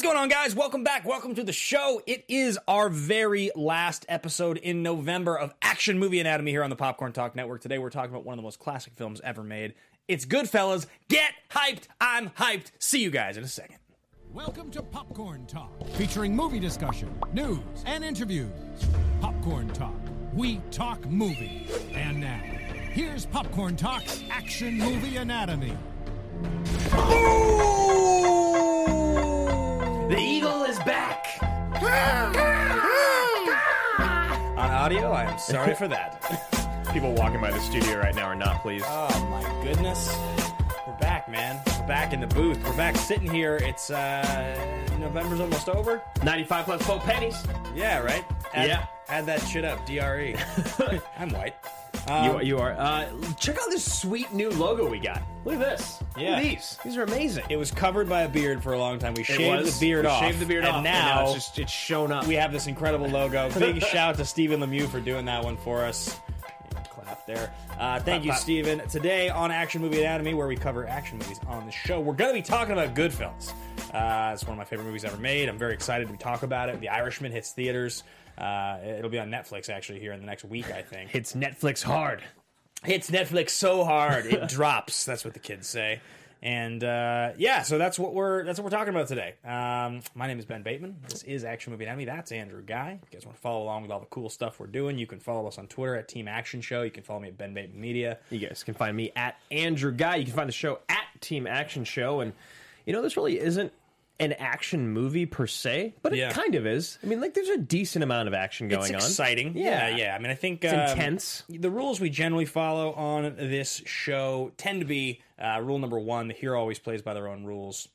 What's going on, guys? Welcome back. Welcome to the show. It is our very last episode in November of Action Movie Anatomy here on the Popcorn Talk Network. Today, we're talking about one of the most classic films ever made. It's Goodfellas. Get hyped. I'm hyped. See you guys in a second. Welcome to Popcorn Talk, featuring movie discussion, news, and interviews. Popcorn Talk, we talk movie. And now, here's Popcorn Talk's Action Movie Anatomy. The back. On audio, I am sorry for that. People walking by the studio right now are not pleased. Oh my goodness. We're back, man. We're back in the booth. We're back sitting here. It's uh November's almost over. 95 plus 12 pennies. Yeah, right? Add, Yeah. Add that shit up, DRE. I'm white. You, you are. Uh, check out this sweet new logo we got. Look at this. Look Yeah. at these. These are amazing. It was covered by a beard for a long time. We shaved was. the beard We off. Shaved the beard and off. Now, it's just it's shown up. we have this incredible logo. Big shout out to Stephen Lemieux for doing that one for us. Clap there. Uh, thank you, clap. Stephen. Today on Action Movie Anatomy, where we cover action movies on the show, we're going to be talking about Goodfellas. Uh, it's one of my favorite movies ever made. I'm very excited to talk about it. The Irishman hits theaters. Uh, it'll be on Netflix actually here in the next week, I think. Hits Netflix hard. hits Netflix so hard it drops. That's what the kids say. And uh, yeah, so that's what we're that's what we're talking about today. Um, my name is Ben Bateman. This is Action Movie Anatomy. That's Andrew Guy. If you guys want to follow along with all the cool stuff we're doing, you can follow us on Twitter at Team Action Show. You can follow me at Ben Bateman Media. You guys can find me at Andrew Guy. You can find the show at Team Action Show. And, you know, this really isn't an action movie per se, but it kind of is. I mean, like, there's a decent amount of action going on. it's on. exciting. Yeah, Yeah. yeah. I mean, I think It's um, intense. The rules we generally follow on this show tend to be uh, rule number one: the hero always plays by their own rules.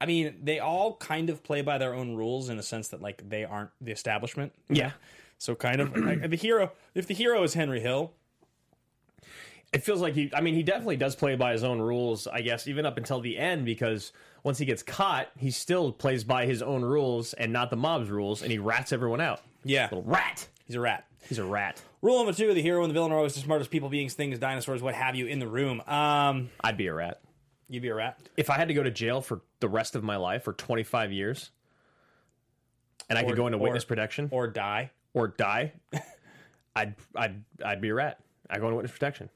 I mean, they all kind of play by their own rules in the sense that like they aren't the establishment. Yeah. So kind of like, the hero. If the hero is Henry Hill, it feels like he i mean he definitely does play by his own rules i guess even up until the end because once he gets caught he still plays by his own rules and not the mob's rules and he rats everyone out. Yeah, little rat. He's a rat. he's a rat. Rule number two: the hero and the villain are always the smartest people, beings, things, dinosaurs, what have you, in the room. Um, i'd be a rat. you'd be a rat. if i had to go to jail for the rest of my life for 25 years and i Or- could go into or- witness protection? or, die. Or die. die? I'd i'd i'd be a rat. I go into witness protection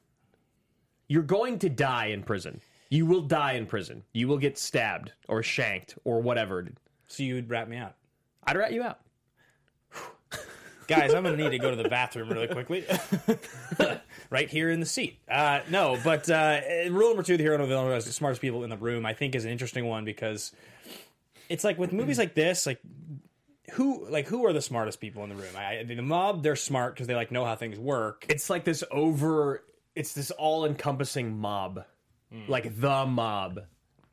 you're going to die in prison you will die in prison you will get stabbed or shanked or whatever So you'd rat me out. I'd rat you out. Guys, I'm gonna need to go to the bathroom really quickly. right here in the seat. Uh, no, but uh, rule number two: the hero and the villain are the smartest people in the room. I think is an interesting one because it's like with movies like this, like who, like who are the smartest people in the room? I, the mob, they're smart because they like know how things work. It's like this over. It's this all-encompassing mob, like the mob.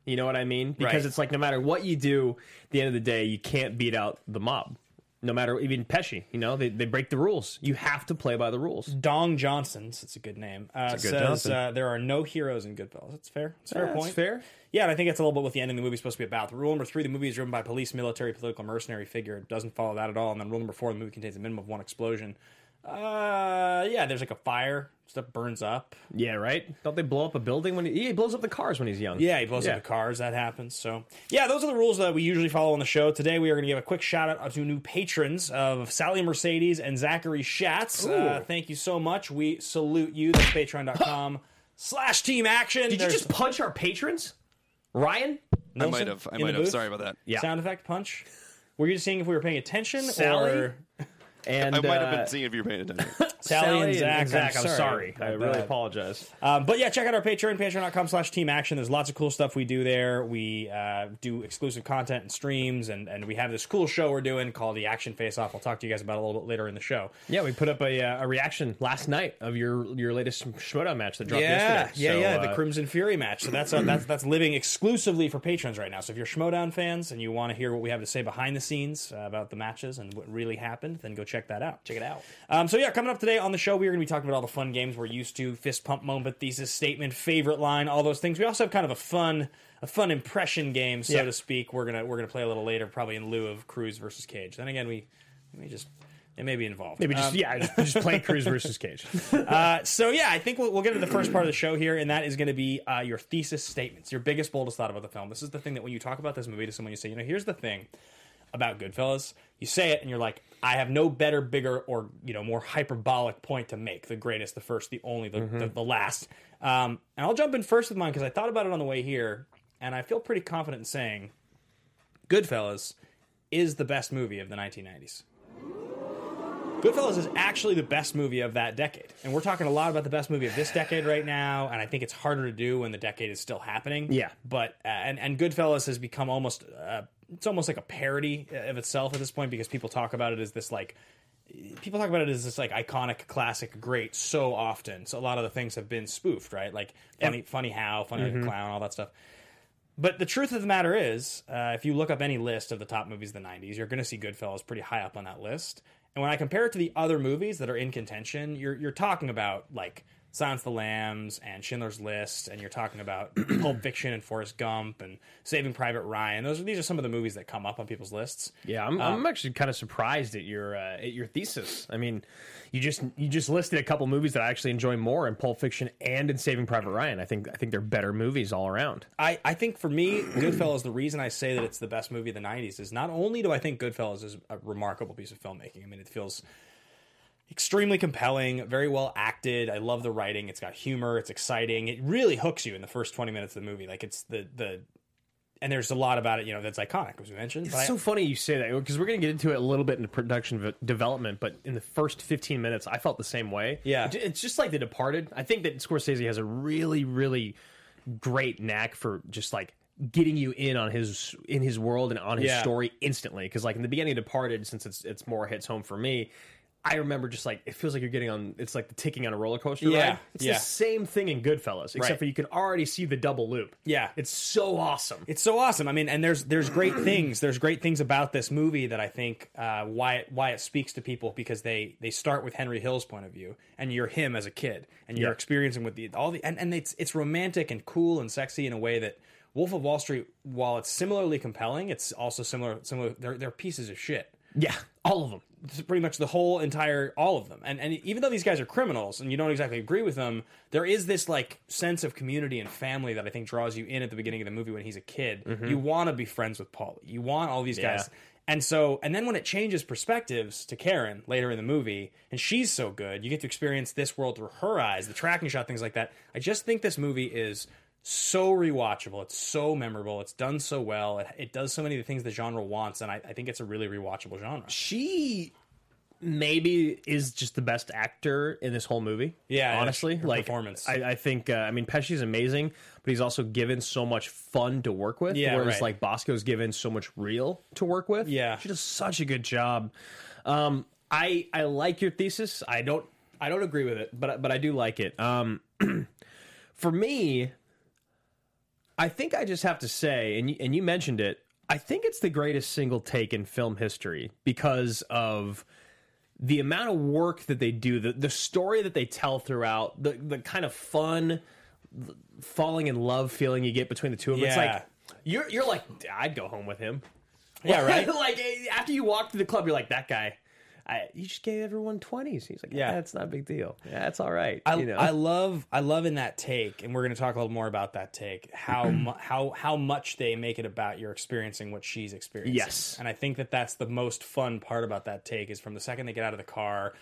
You know what I mean? Because Right. it's like no matter what you do, at the end of the day, you can't beat out the mob. No matter even Pesci, you know they, they break the rules. You have to play by the rules. Dong Johnson's, it's a good name, uh, a good says uh, there are no heroes in Goodfellas. That's fair. It's a fair That's point. fair. Yeah, and I think that's a little bit what the ending of the movie is supposed to be about. The rule number three, the movie is driven by police, military, political, mercenary figure. It doesn't follow that at all. And then rule number four, the movie contains a minimum of one explosion. Uh, yeah, there's like a fire, stuff burns up. Yeah, right. Don't they blow up a building when he, yeah, he blows up the cars when he's young? Yeah, he blows Yeah. up the cars. That happens. So, yeah, those are the rules that we usually follow on the show. Today, we are going to give a quick shout out to new patrons of Sally Mercedes and Zachary Schatz. Uh, Ooh. thank you so much. We salute you. That's patreon.com slash team action. Did you just punch our patrons, Ryan? I might have. I might have. Sorry about that. Yeah. Sound effect punch. Were you just seeing if we were paying attention? Sally? Or And I might have uh, been seeing if you're paying attention. Sally, and Zach? Zach, I'm I'm sorry. My I really bad. apologize. Um, but yeah, check out our Patreon, patreon.com slash team action. There's lots of cool stuff we do there. We uh, do exclusive content and streams, and, and we have this cool show we're doing called the Action Face Off. I'll talk to you guys about it a little bit later in the show. Yeah, we put up a, uh, a reaction last night of your your latest Schmoedown match that dropped yeah, yesterday. yeah, So, yeah. uh, the Crimson Fury match. So that's uh, that's that's living exclusively for patrons right now. So if you're Schmoedown fans and you want to hear what we have to say behind the scenes uh, about the matches and what really happened, then go check that out. Check it out. Um, so yeah, coming up today on the show, we are going to be talking about all the fun games we're used to: fist pump, moment, thesis, statement, favorite line, all those things. We also have kind of a fun a fun impression game, so Yeah. to speak. We're gonna we're gonna play a little later, probably in lieu of Cruz versus Cage. Then again, we we just It may be involved. Maybe just Um, yeah, just, just play Cruz versus Cage. uh, so yeah, I think we'll, we'll get to the first part of the show here, and that is going to be uh, your thesis statements, your biggest, boldest thought about the film. This is the thing that when you talk about this movie to someone, you say, you know, here's the thing about Goodfellas. You say it, and you're like, I have no better, bigger, or you know, more hyperbolic point to make. The greatest, the first, the only, the, the, the last. Um, and I'll jump in first with mine because I thought about it on the way here, and I feel pretty confident in saying, Goodfellas is the best movie of the 1990s. Goodfellas is actually the best movie of that decade. And we're talking a lot about the best movie of this decade right now, and I think it's harder to do when the decade is still happening. Yeah. But uh, and and Goodfellas has become almost uh, it's almost like a parody of itself at this point because people talk about it as this like people talk about it as this like iconic classic great so often. So a lot of the things have been spoofed, right? Like funny funny how, funny a clown, all that stuff. But the truth of the matter is, uh, if you look up any list of the top movies of the 90s, you're going to see Goodfellas pretty high up on that list. And when I compare it to the other movies that are in contention, you're, you're talking about like Silence of the Lambs and Schindler's List, and you're talking about Pulp Fiction and Forrest Gump and Saving Private Ryan. Those are these are some of the movies that come up on people's lists. Yeah, I'm, I'm actually kind of surprised at your uh, at your thesis. I mean, you just you just listed a couple movies that I actually enjoy more in Pulp Fiction and in Saving Private Ryan. I think I think they're better movies all around. I, I think for me, Goodfellas, the reason I say that it's the best movie of the 90s is not only do I think Goodfellas is a remarkable piece of filmmaking, I mean, it feels extremely compelling, very well acted. I love the writing. It's got humor, it's exciting. It really hooks you in the first 20 minutes of the movie. Like, it's the, the, and there's a lot about it, you know, that's iconic, as we mentioned. I- It's so funny you say that because we're going to get into it a little bit in the production v- development, but in the first 15 minutes, I felt the same way. Yeah. It's just like The Departed. I think that Scorsese has a really, really great knack for just like getting you in on his in his world and on his Yeah. story instantly. Because like in the beginning of Departed, since it's it's more hits home for me. I remember just like it feels like you're getting on. It's like the ticking on a roller coaster Yeah, ride. It's yeah. the same thing in Goodfellas, except Right. for you can already see the double loop. Yeah. it's so awesome. It's so awesome. I mean, and there's there's great things. There's great things about this movie that I think uh, why it, why it speaks to people because they they start with Henry Hill's point of view, and you're him as a kid, and you're Yeah. experiencing with the all the and, and it's it's romantic and cool and sexy in a way that Wolf of Wall Street, while it's similarly compelling, it's also similar similar. They're they're pieces of shit. Yeah, all of them. Pretty much the whole entire all of them. And and even though these guys are criminals and you don't exactly agree with them there is this like sense of community and family that i think draws you in at the beginning of the movie when he's a kid. Mm-hmm. You want to be friends with paul you want all these guys. Yeah. and so and then when it changes perspectives to karen later in the movie and she's so good you get to experience this world through her eyes the tracking shot things like that. I just think this movie is so rewatchable. It's so memorable. It's done so well. It, it does so many of the things the genre wants, and I, I think it's a really rewatchable genre. she maybe is just the best actor in this whole movie. Yeah, honestly, her like performance. I, I think. Uh, I mean, Pesci's amazing, but he's also given so much fun to work with. Yeah, whereas right. like Bracco's given so much real to work with. Yeah. she does such a good job. Um, I I like your thesis. I don't I don't agree with it, but but I do like it. Um, for me, I think I just have to say, and you, and you mentioned it. I think it's the greatest single take in film history because of the amount of work that they do, the the story that they tell throughout, the the kind of fun, falling in love feeling you get between the two of them. It's Yeah. like you're you're like I'd go home with him. Yeah, right. like eh, after you walk through the club, you're like that guy. I, you just gave everyone twenties. He's like, Yeah. that's not a big deal. Yeah, that's all right. I, you know? I love I love in that take, and we're going to talk a little more about that take. How mu- how how much they make it about you're experiencing what she's experiencing. Yes. and I think that that's the most fun part about that take is from the second they get out of the car,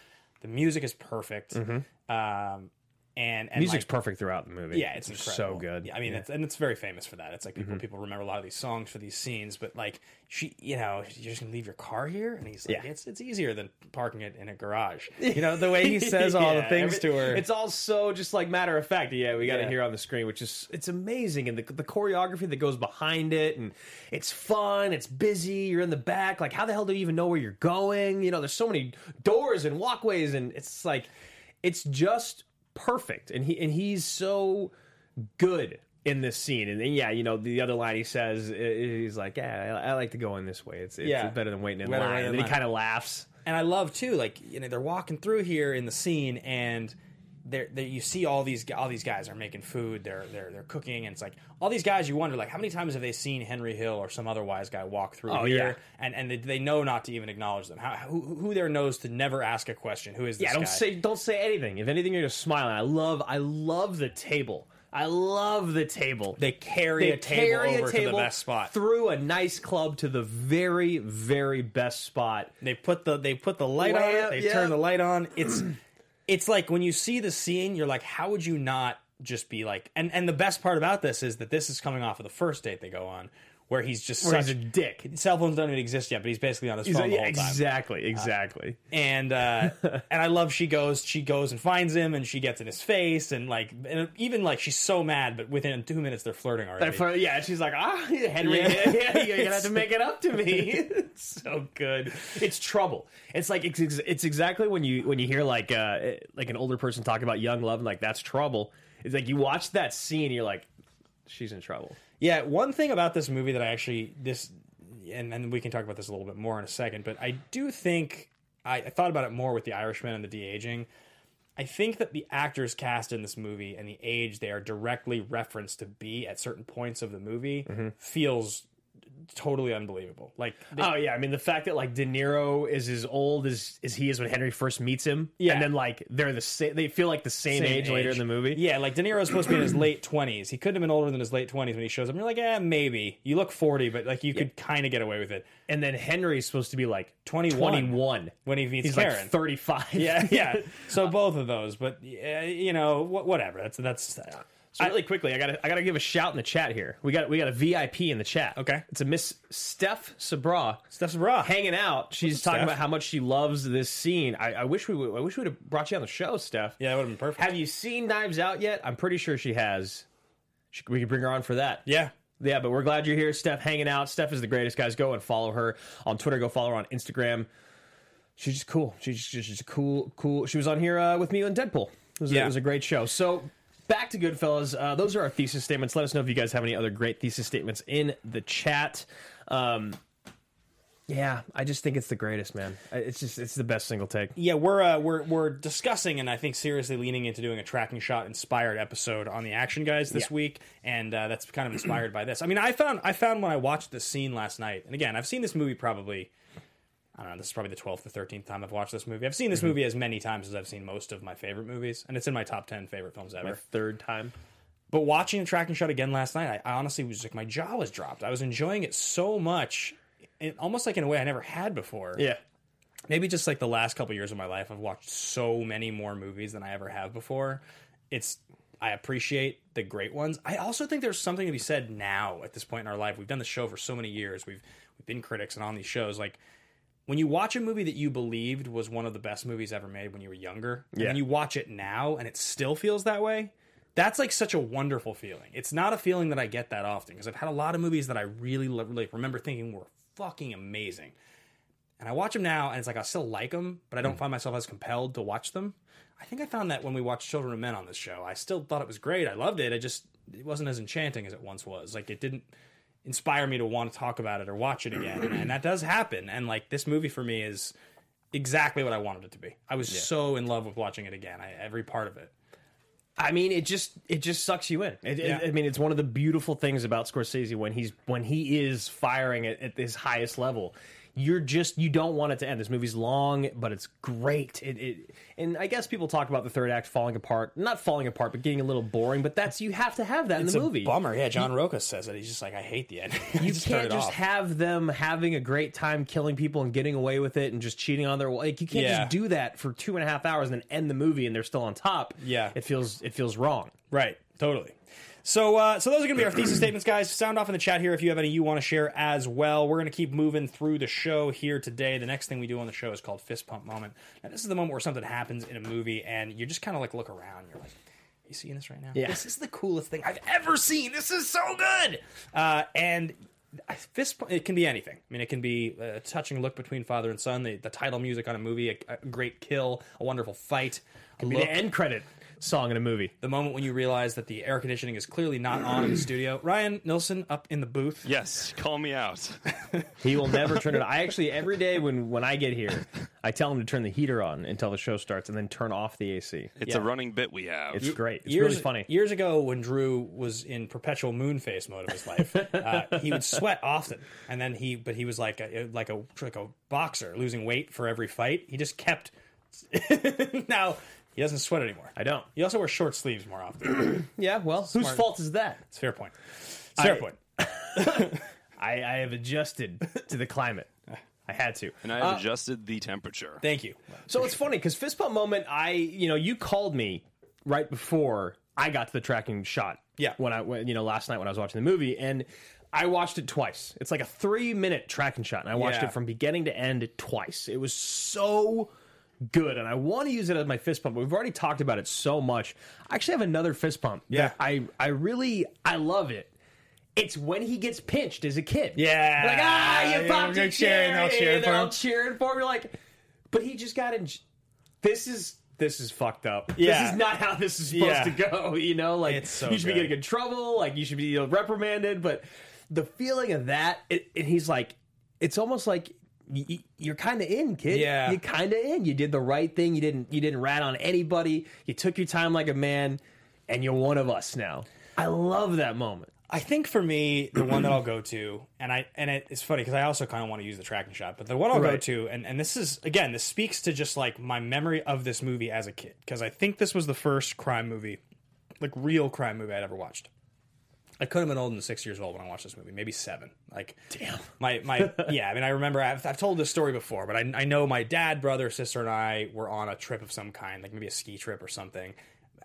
the music is perfect. Um, and, and Mm-hmm. Music's like, perfect throughout the movie. Yeah, it's, so good. Yeah, I mean, It's, and it's very famous for that. It's like people people remember a lot of these songs for these scenes, but like she, you know, you're just gonna leave your car here, and he's like, Yeah. it's it's easier than parking it in a garage. You know, the way he says all the things every- to her. It's all so just like matter of fact. Yeah, we got Yeah. it here on the screen, which is it's amazing, and the the choreography that goes behind it, and it's fun. It's busy. You're in the back. Like, how the hell do you even know where you're going? You know, there's so many doors and walkways, and it's like it's just perfect. And he and he's so good in this scene. And then, yeah, you know, the other line he says, he's like, "Yeah, I, I like to go in this way. It's, it's Yeah. better than waiting in Better line." And then he kind of laughs. and I love too, like you know, they're walking through here in the scene, and they're, they you see all these all these guys are making food, they're they're they're cooking, and it's like all these guys. You wonder like how many times have they seen Henry Hill or some other wise guy walk through Oh, here, yeah. and and they, they know not to even acknowledge them. How who, who there knows to never ask a question? Who is this Yeah, don't guy? say don't say anything. If anything, you're just smiling. I love I love the table. I love the table. they carry They a table carry over a to the best spot. through a nice club to the very very best spot. They put the they put the light on it. They yeah. turn the light on. It's it's like when you see the scene, you're like, how would you not just be like? And and the best part about this is that this is coming off of the first date they go on, where he's just Where such he's a dick. Cell phones don't even exist yet, but he's basically on his He's phone like, the whole time. exactly, exactly. And uh, and I love she goes she goes and finds him and she gets in his face and like and even like she's so mad, but within two minutes they're flirting already. Yeah, she's like, ah, Henry, Yeah. yeah, you're gonna have to make it up to me. it's so good. It's trouble. It's like it's, it's exactly when you when you hear like uh like an older person talk about young love and like that's trouble. It's like you watch that scene, and you're like, she's in trouble. Yeah, one thing about this movie that I actually this, and and we can talk about this a little bit more in a second, but I do think I, I thought about it more with the Irishman and the de aging. I think that the actors cast in this movie and the age they are directly referenced to be at certain points of the movie mm-hmm. feels totally unbelievable. Like, they- Oh yeah, I mean the fact that like De Niro is as old as as he is when Henry first meets him, Yeah. and then like they're the same, they feel like the same, same age, later in the movie. Yeah, like De Niro's supposed to be in his late twenties. He couldn't have been older than his late twenties when he shows up. And you're like, eh, maybe. You look forty, but like you could kind of get away with it. and then Henry's supposed to be like 21. 21 When he meets He's Karen. like 35. yeah, yeah. So both of those, but uh, you know, wh- whatever. That's that's. So really quickly, I gotta I gotta give a shout in the chat here. We got we got a VIP in the chat. Okay. it's a Miss Steph Sabra Steph Sabra. hanging out. She's What's talking Steph? about how much she loves this scene. I, I wish we would, I wish we would have brought you on the show, Steph. Yeah, that would have been perfect. Have you seen Knives Out yet? I'm pretty sure she has. She, we could bring her on for that. yeah. Yeah, but we're glad you're here, Steph, hanging out. Steph is the greatest, guys. Go and follow her on Twitter. Go follow her on Instagram. She's just cool. She's just, she's a cool, cool. She was on here uh, with me on Deadpool. It was, a, Yeah. it was a great show. So back to Goodfellas. Uh, those are our thesis statements. Let us know if you guys have any other great thesis statements in the chat. Um, yeah, I just think it's the greatest, man. It's just it's the best single take. Yeah, we're uh, we're we're discussing and I think seriously leaning into doing a tracking shot inspired episode on the Action Guys this Yeah. week, and uh, that's kind of inspired by this. I mean, I found I found when I watched this scene last night, and again, I've seen this movie probably. I don't know. This is probably the twelfth or thirteenth time I've watched this movie. I've seen Mm-hmm. this movie as many times as I've seen most of my favorite movies, and it's in my top ten favorite films ever. My third time. But watching the tracking shot again last night, I, I honestly was like, my jaw was dropped. I was enjoying it so much, almost like in a way I never had before. Yeah. Maybe just like the last couple years of my life, I've watched so many more movies than I ever have before. It's I appreciate the great ones. I also think there's something to be said now at this point in our life. We've done the show for so many years. We've we've been critics and on these shows. Like when you watch a movie that you believed was one of the best movies ever made when you were younger, and Yeah. then you watch it now and it still feels that way. That's like such a wonderful feeling. It's not a feeling that I get that often because I've had a lot of movies that I really, really remember thinking were fucking amazing. And I watch them now, and it's like I still like them, but I don't mm. find myself as compelled to watch them. I think I found that when we watched Children of Men on this show, I still thought it was great. I loved it. I just it wasn't as enchanting as it once was. Like it didn't inspire me to want to talk about it or watch it again, and, that does happen. And like this movie for me is exactly what I wanted it to be. I was so in love with watching it again. I, every part of it. I mean, it just it just sucks you in. It, it- I mean, it's one of the beautiful things about Scorsese when he's when he is firing at, at his highest level. You're just you don't want it to end. This movie's long, but it's great. It, it and I guess people talk about the third act falling apart, not falling apart, but getting a little boring. But that's you have to have that It's in the a movie. bummer. Yeah, John Roca says it. He's just like, I hate the end. You can't just have them having a great time killing people and getting away with it and just cheating on their like you can't Yeah. just do that for two and a half hours and then end the movie and they're still on top. Yeah. it feels it feels wrong. Right, totally. So, uh, so those are going to be our thesis statements, guys. Sound off in the chat here if you have any you want to share as well. We're going to keep moving through the show here today. The next thing we do on the show is called fist pump moment. Now, this is the moment where something happens in a movie, and you just kind of like look around. You're like, "Are "You seeing this right now? Yeah. This is the coolest thing I've ever seen. This is so good." Uh, and fist pump, it can be anything. I mean, it can be a touching look between father and son, the, the title music on a movie, a, a great kill, a wonderful fight. I mean, look. the end credit song in a movie. The moment when you realize that the air conditioning is clearly not on in the studio. Ryan Nilsson up in the booth. Yes, call me out. He will never turn it. On. I actually every day when when I get here, I tell him to turn the heater on until the show starts, and then turn off the AC. It's Yeah. a running bit we have. It's great. It's years, really funny. Years ago, when Drew was in perpetual moon face mode of his life, uh, he would sweat often, and then he, but he was like a like a like a boxer, losing weight for every fight. He just kept. now he doesn't sweat anymore. I don't. He also wears short sleeves more often. Yeah. Well, whose Smart. fault is that? It's a fair point. It's a fair I- point. I, I have adjusted to the climate. I had to. and I have uh, adjusted the temperature. Thank you. So it's funny because fist pump moment. I you know you called me right before I got to the tracking shot. Yeah. When I when, you know last night when I was watching the movie and I watched it twice. It's like a three minute tracking shot, and I watched Yeah. it from beginning to end twice. It was so good, and I want to use it as my fist pump. But we've already talked about it so much. I actually have another fist pump. Yeah. I I really I love it. It's when he gets pinched as a kid. Yeah. Like, ah, you Yeah, popped we're your cheering, cherry. they'll cheer and for they're all him. cheering for him. You're like, but he just got in. This is this is fucked up. Yeah. This is not how this is supposed Yeah. to go. You know, like so you should be getting in trouble. Like you should be you know, reprimanded. But the feeling of that, it, and he's like, it's almost like. You're kind of in, kid. Yeah. you're kind of in. You did the right thing. You didn't. You didn't rat on anybody. You took your time like a man, and you're one of us now. I love that moment. I think for me, the one that I'll go to, and I and it, it's funny because I also kind of want to use the tracking shot, but the one I'll go to, and and this is again, this speaks to just like my memory of this movie as a kid because I think this was the first crime movie, like real crime movie I'd ever watched. I could have been older than six years old when I watched this movie, maybe seven. Like, damn, my my yeah. I mean, I remember I've, I've told this story before, but I, I know my dad, brother, sister, and I were on a trip of some kind, like maybe a ski trip or something.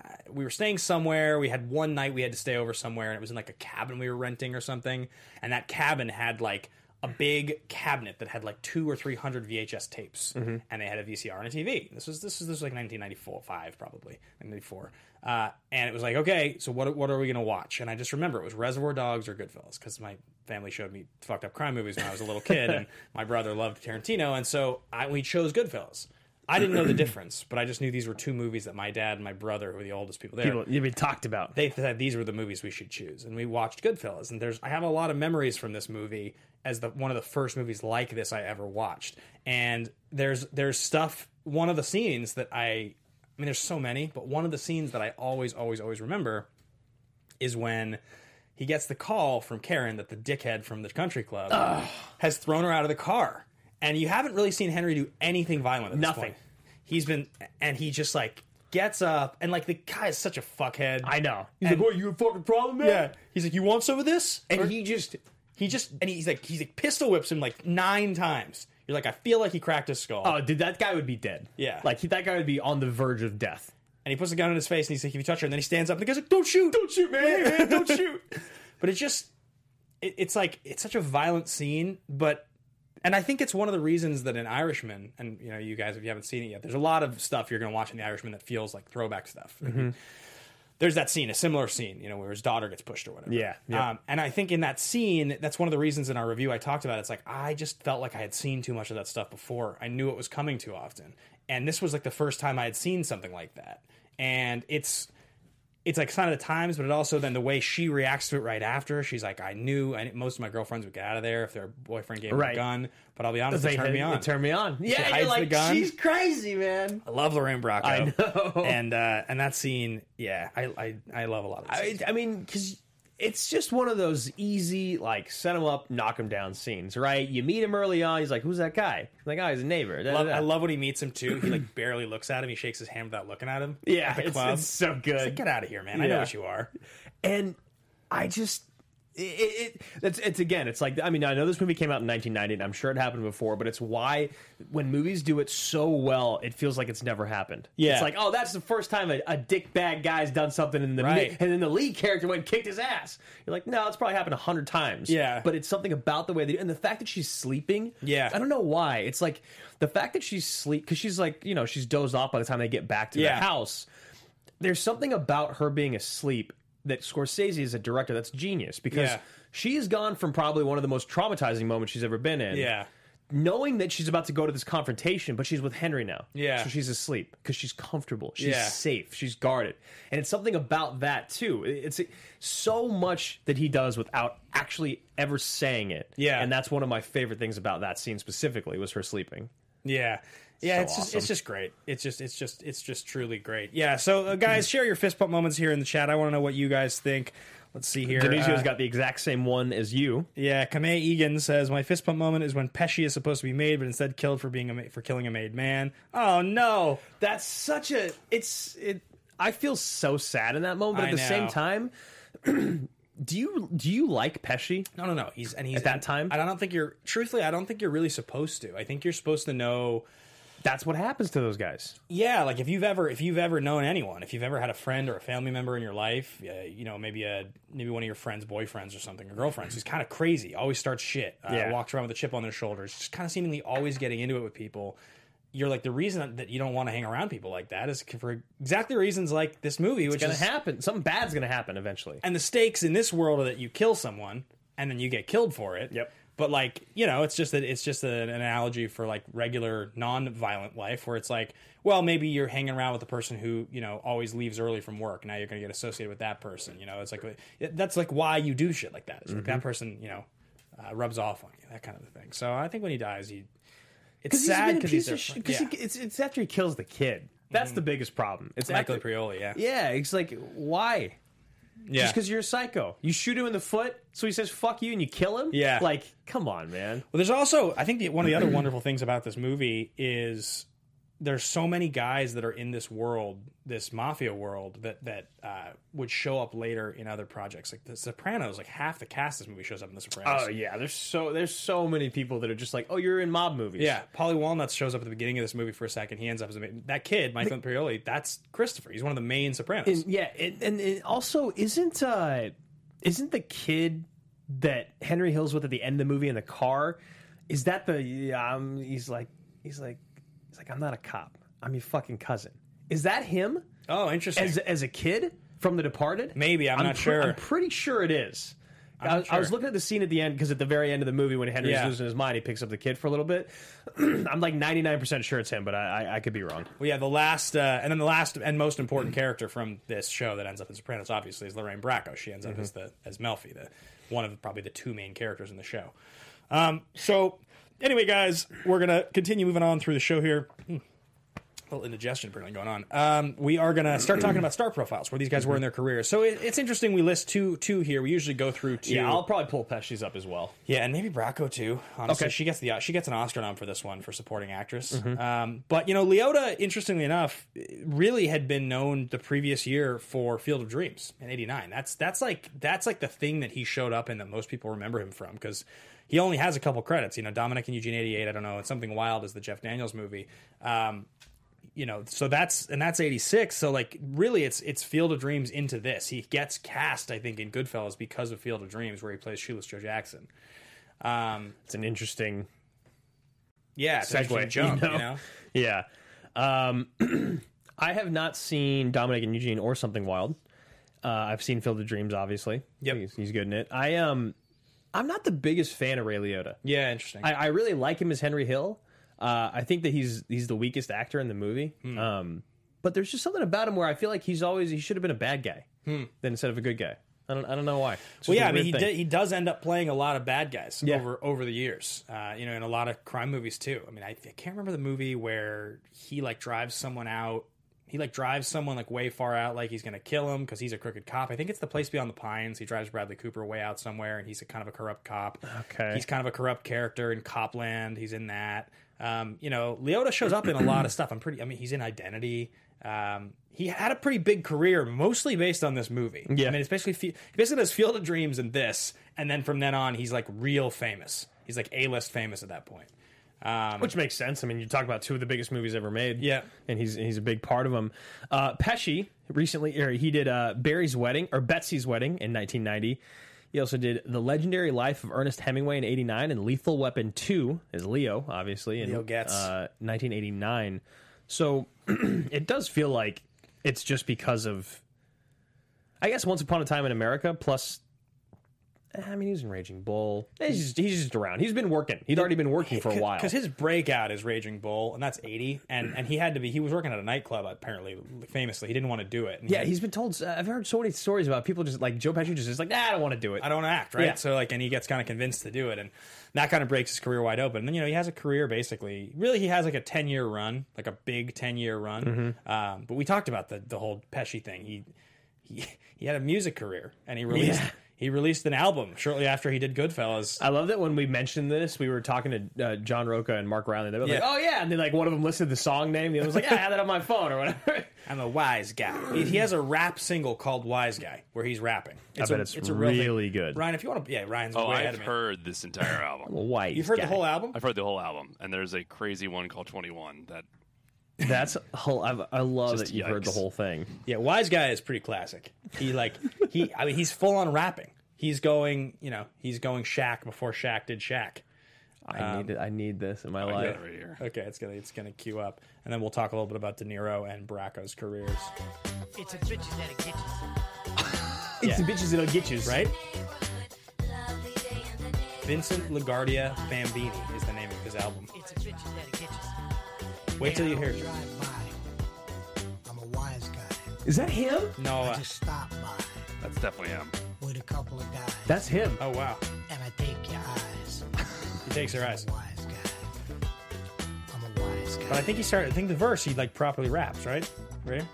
Uh, We were staying somewhere. We had one night we had to stay over somewhere, and it was in like a cabin we were renting or something. And that cabin had like a big cabinet that had like two or three hundred VHS tapes, and they had a VCR and a TV. This was this was this was like 1994, five probably, 94. Uh, and it was like, okay, so what what are we gonna watch? And I just remember it was Reservoir Dogs or Goodfellas because my family showed me fucked up crime movies when I was a little kid, and my brother loved Tarantino, and so I, we chose Goodfellas. I didn't know the difference, but I just knew these were two movies that my dad and my brother, who were the oldest people there, People, you've been talked about. they said these were the movies we should choose, and we watched Goodfellas. And there's I have a lot of memories from this movie as the one of the first movies like this I ever watched. And there's there's stuff. One of the scenes that I, I mean, there's so many, but one of the scenes that I always always always remember is when he gets the call from Karen that the dickhead from the country club has thrown her out of the car. And you haven't really seen Henry do anything violent at this Nothing. point. He's been, and he just like gets up, and like the guy is such a fuckhead. I know. He's And- like, "What? You a fucking problem, man?" yeah. He's like, you want some of this? And Or- he just he just, and he's like, he's like pistol whips him like nine times. You're like, I feel like he cracked his skull. Oh, dude, that guy would be dead. Yeah. like he, that guy would be on the verge of death. and he puts the gun in his face and he's like, if you touch her, and then he stands up and the guy's like, don't shoot, don't shoot, man, man don't shoot. But it just, it, it's like it's such a violent scene, but. And I think it's one of the reasons that an Irishman, and you know, you guys, if you haven't seen it yet, there's a lot of stuff you're going to watch in the Irishman that feels like throwback stuff. Mm-hmm. There's that scene, a similar scene, you know, where his daughter gets pushed or whatever. Yeah, yeah. Um, and I think in that scene, that's one of the reasons in our review I talked about. It's like I just felt like I had seen too much of that stuff before. I knew it was coming too often, and this was like the first time I had seen something like that. And it's it's like sign of the times, but it also then the way she reacts to it right after. She's like, I knew, and most of my girlfriends would get out of there if their boyfriend gave them Right. a gun. But I'll be honest, it They- turned me on. It turned me on. Yeah, hides you're the like, she's crazy, man. I love Lorraine Bracco. I know. and uh, and that scene, yeah, I I, I love a lot of. I, I mean, because it's just one of those easy, like, set him up, knock him down scenes, right? You meet him early on. He's like, "Who's that guy?" Like, "Oh, he's a neighbor. Da, da, Love, da. I love when he meets him too. He like barely looks at him. He shakes his hand without looking at him. Yeah, at the it's, club. it's so good. Like, Get out of here, man! I know Yeah. what you are. and I just it, it, it's it's again it's like I mean I know this movie came out in 1990 and I'm sure it happened before but it's why when movies do it so well it feels like it's never happened Yeah. it's like oh that's the first time a, a dick bag guy's done something and the Right. and then the lead character went and kicked his ass you're like no it's probably happened a hundred times Yeah. but it's something about the way they and the fact that she's sleeping Yeah. I don't know why it's like the fact that she's sleep because she's like you know she's dozed off by the time they get back to Yeah. the house there's something about her being asleep that Scorsese is a director that's genius because Yeah. she has gone from probably one of the most traumatizing moments she's ever been in Yeah. knowing that she's about to go to this confrontation, but she's with Henry now. Yeah. So she's asleep because she's comfortable. She's Yeah. safe. She's guarded. And it's something about that too. It's so much that he does without actually ever saying it. Yeah. And that's one of my favorite things about that scene specifically was her sleeping. Yeah. Yeah, So it's just awesome. it's just great. It's just it's just it's just truly great. Yeah. So uh, guys, share your fist pump moments here in the chat. I want to know what you guys think. Let's see here. Denisio's Uh, got the exact same one as you. Yeah, Kame Egan says my fist pump moment is when Pesci is supposed to be made, but instead killed for being a ma- for killing a made man. Oh no! That's such a it's it I feel so sad in that moment, but I at the same time do you do you like Pesci? No, no, no. He's and he's At that time? I don't think you're. Truthfully, I don't think you're really supposed to. I think you're supposed to know. That's what happens to those guys. Yeah, like if you've ever if you've ever known anyone, if you've ever had a friend or a family member in your life, uh, you know maybe a maybe one of your friends' boyfriends or something or girlfriends who's kind of crazy, always starts shit, uh, Yeah. walks around with a chip on their shoulders, just kind of seemingly always getting into it with people. You're like the reason that you don't want to hang around people like that is for exactly reasons like this movie, which It's gonna is happen. Something bad's gonna happen eventually. and the stakes in this world are that you kill someone and then you get killed for it. Yep. But like you know, it's just that it's just an analogy for like regular non-violent life, where it's like, well, maybe you're hanging around with the person who you know always leaves early from work. Now you're going to get associated with that person. You know, it's like that's like why you do shit like that. It's like Mm-hmm. that person, you know, uh, rubs off on you, that kind of a thing. So I think when he dies, he it's he's sad because he's their, Because yeah. it's it's after he kills the kid. That's the biggest problem. It's Michael after, Prioli, yeah, Yeah, it's like why? Yeah. Just because you're a psycho. You shoot him in the foot, so he says "fuck you" and you kill him. Yeah. like come on, man. Well, there's also, I think, the, one of the other wonderful things about this movie is there's so many guys that are in this world, this mafia world, that that uh, would show up later in other projects, like The Sopranos. Like half the cast of this movie shows up in The Sopranos. Oh yeah, there's so there's so many people that are just like, oh, you're in mob movies. Yeah, Paulie Walnuts shows up at the beginning of this movie for a second. He ends up as a that kid, Michael Imperioli. That's Christopher. He's one of the main Sopranos. And, yeah, and, and, and also isn't uh isn't the kid that Henry Hill's with at the end of the movie in the car? Is that the yeah, um, he's like he's like he's like I'm not a cop. I'm your fucking cousin. Is that him oh, interesting. as as a kid from The Departed? Maybe I'm, not pre- sure. I'm pretty sure it is. I, was- I was looking at the scene at the end because at the very end of the movie when Henry's Yeah. losing his mind, he picks up the kid for a little bit. I'm like 99% sure it's him, but I, I, I could be wrong. Well, yeah, the last uh, and then the last and most important character from this show that ends up in Sopranos, obviously, is Lorraine Bracco. She ends up as the as Melfi, the one of probably the two main characters in the show. Um, so, anyway, guys, we're gonna continue moving on through the show here. Hmm. A little indigestion apparently going on. Um, we are gonna start talking about star profiles, where these guys were in their careers. So it, it's interesting. We list two two here. We usually go through two. Yeah, I'll probably pull Pesci's up as well. Yeah, and maybe Bracco too. Honestly, Okay. she gets the she gets an Oscar nom for this one for supporting actress. Mm-hmm. Um, but you know, Liotta, interestingly enough, really had been known the previous year for Field of Dreams in '89. That's that's like that's like the thing that he showed up in that most people remember him from because he only has a couple credits. You know, Dominic and Eugene '88. I don't know. And Something Wild is the Jeff Daniels movie. Um, you know, so that's and that's '86. So like, really, it's it's Field of Dreams into this. He gets cast, I think, in Goodfellas because of Field of Dreams, where he plays Shoeless Joe Jackson. Um, It's an interesting yeah, it's segue. jump, you know? Yeah. Um, I have not seen Dominic and Eugene or Something Wild. Uh, I've seen Field of Dreams, obviously. Yep. he's, he's good in it. I um, I'm not the biggest fan of Ray Liotta. Yeah, interesting. I, I really like him as Henry Hill. Uh, I think that he's he's the weakest actor in the movie. Hmm. Um, but there's just something about him where I feel like he's always he should have been a bad guy then instead of a good guy. I don't I don't know why. It's Hmm. well, yeah, I mean, he did, he does end up playing a lot of bad guys Yeah. over over the years. Uh, you know, in a lot of crime movies too. I mean, I, I can't remember the movie where he like drives someone out. He like drives someone like way far out, like he's gonna kill him because he's a crooked cop. I think it's the place beyond the pines. He drives Bradley Cooper way out somewhere, and he's a kind of a corrupt cop. Okay. he's kind of a corrupt character in Copland. He's in that. Um, you know, Liotta shows up in a lot of stuff. I'm pretty. I mean, he's in Identity. Um, he had a pretty big career, mostly based on this movie. Yeah. I mean, it's basically he basically does Field of Dreams and this, and then from then on, he's like real famous. He's like A list famous at that point. Um, Which makes sense. I mean, you talk about two of the biggest movies ever made. Yeah. and he's he's a big part of them. Uh, Pesci recently, or he did uh, Barry's Wedding or Betsy's Wedding in 1990. He also did The Legendary Life of Ernest Hemingway in '89 and Lethal Weapon 2 as Leo, obviously in Leo Getz. uh, 1989. So it does feel like it's just because of, I guess, Once Upon a Time in America plus I mean, he was in Raging Bull. He's just, he's just around. He's been working. He'd already been working for a while. because his breakout is Raging Bull, and that's eighty, and and he had to be. He was working at a nightclub apparently, famously. He didn't want to do it. And yeah, he's been told. I've heard so many stories about people just like Joe Pesci just is like, nah, I don't want to do it. I don't want to act, right? Yeah. So like, and he gets kind of convinced to do it, and that kind of breaks his career wide open. And then you know he has a career basically. Really, he has like a ten year run, like a big ten year run. Mm-hmm. Um, but we talked about the the whole Pesci thing. He he he had a music career, and he released Yeah. He released an album shortly after he did Goodfellas. I love that when we mentioned this, we were talking to uh, John Roca and Mark Reilly. And They were like, "Oh yeah," and then like one of them listed the song name. The other was like, "Yeah, I had that on my phone or whatever." I'm a wise guy. He, he has a rap single called "Wise Guy" where he's rapping. It's bet a, it's a real thing. really good. Ryan, if you want to, yeah, Ryan's Oh, way I've heard this entire album. Why? You've heard the whole album? I've heard the whole album, and there's a crazy one called 21 that That's whole- I've, I love Just that you've heard the whole thing. Yeah, wise guy is pretty classic. He like he I mean he's full on rapping. He's going, you know, he's going Shaq before Shaq did Shaq. I um, need it. I need this in my I life. right here. Okay, it's gonna it's gonna queue up, and then we'll talk a little bit about De Niro and Bracco's careers, It's a bitches that'll get you. It's the bitches that'll get you, right? Vincent LaGuardia Gambini is the name of his album. It's a bitches that'll get you. Wait till you hear it. Drive by. I'm a wise guy. Is that him? No, I uh, just stop by That's definitely him. with a couple of guys. That's him. oh wow, and I take your eyes. he takes her eyes. I'm a wise guy. I'm a wise guy. But I think he started. I think the verse he like properly raps, right? Right?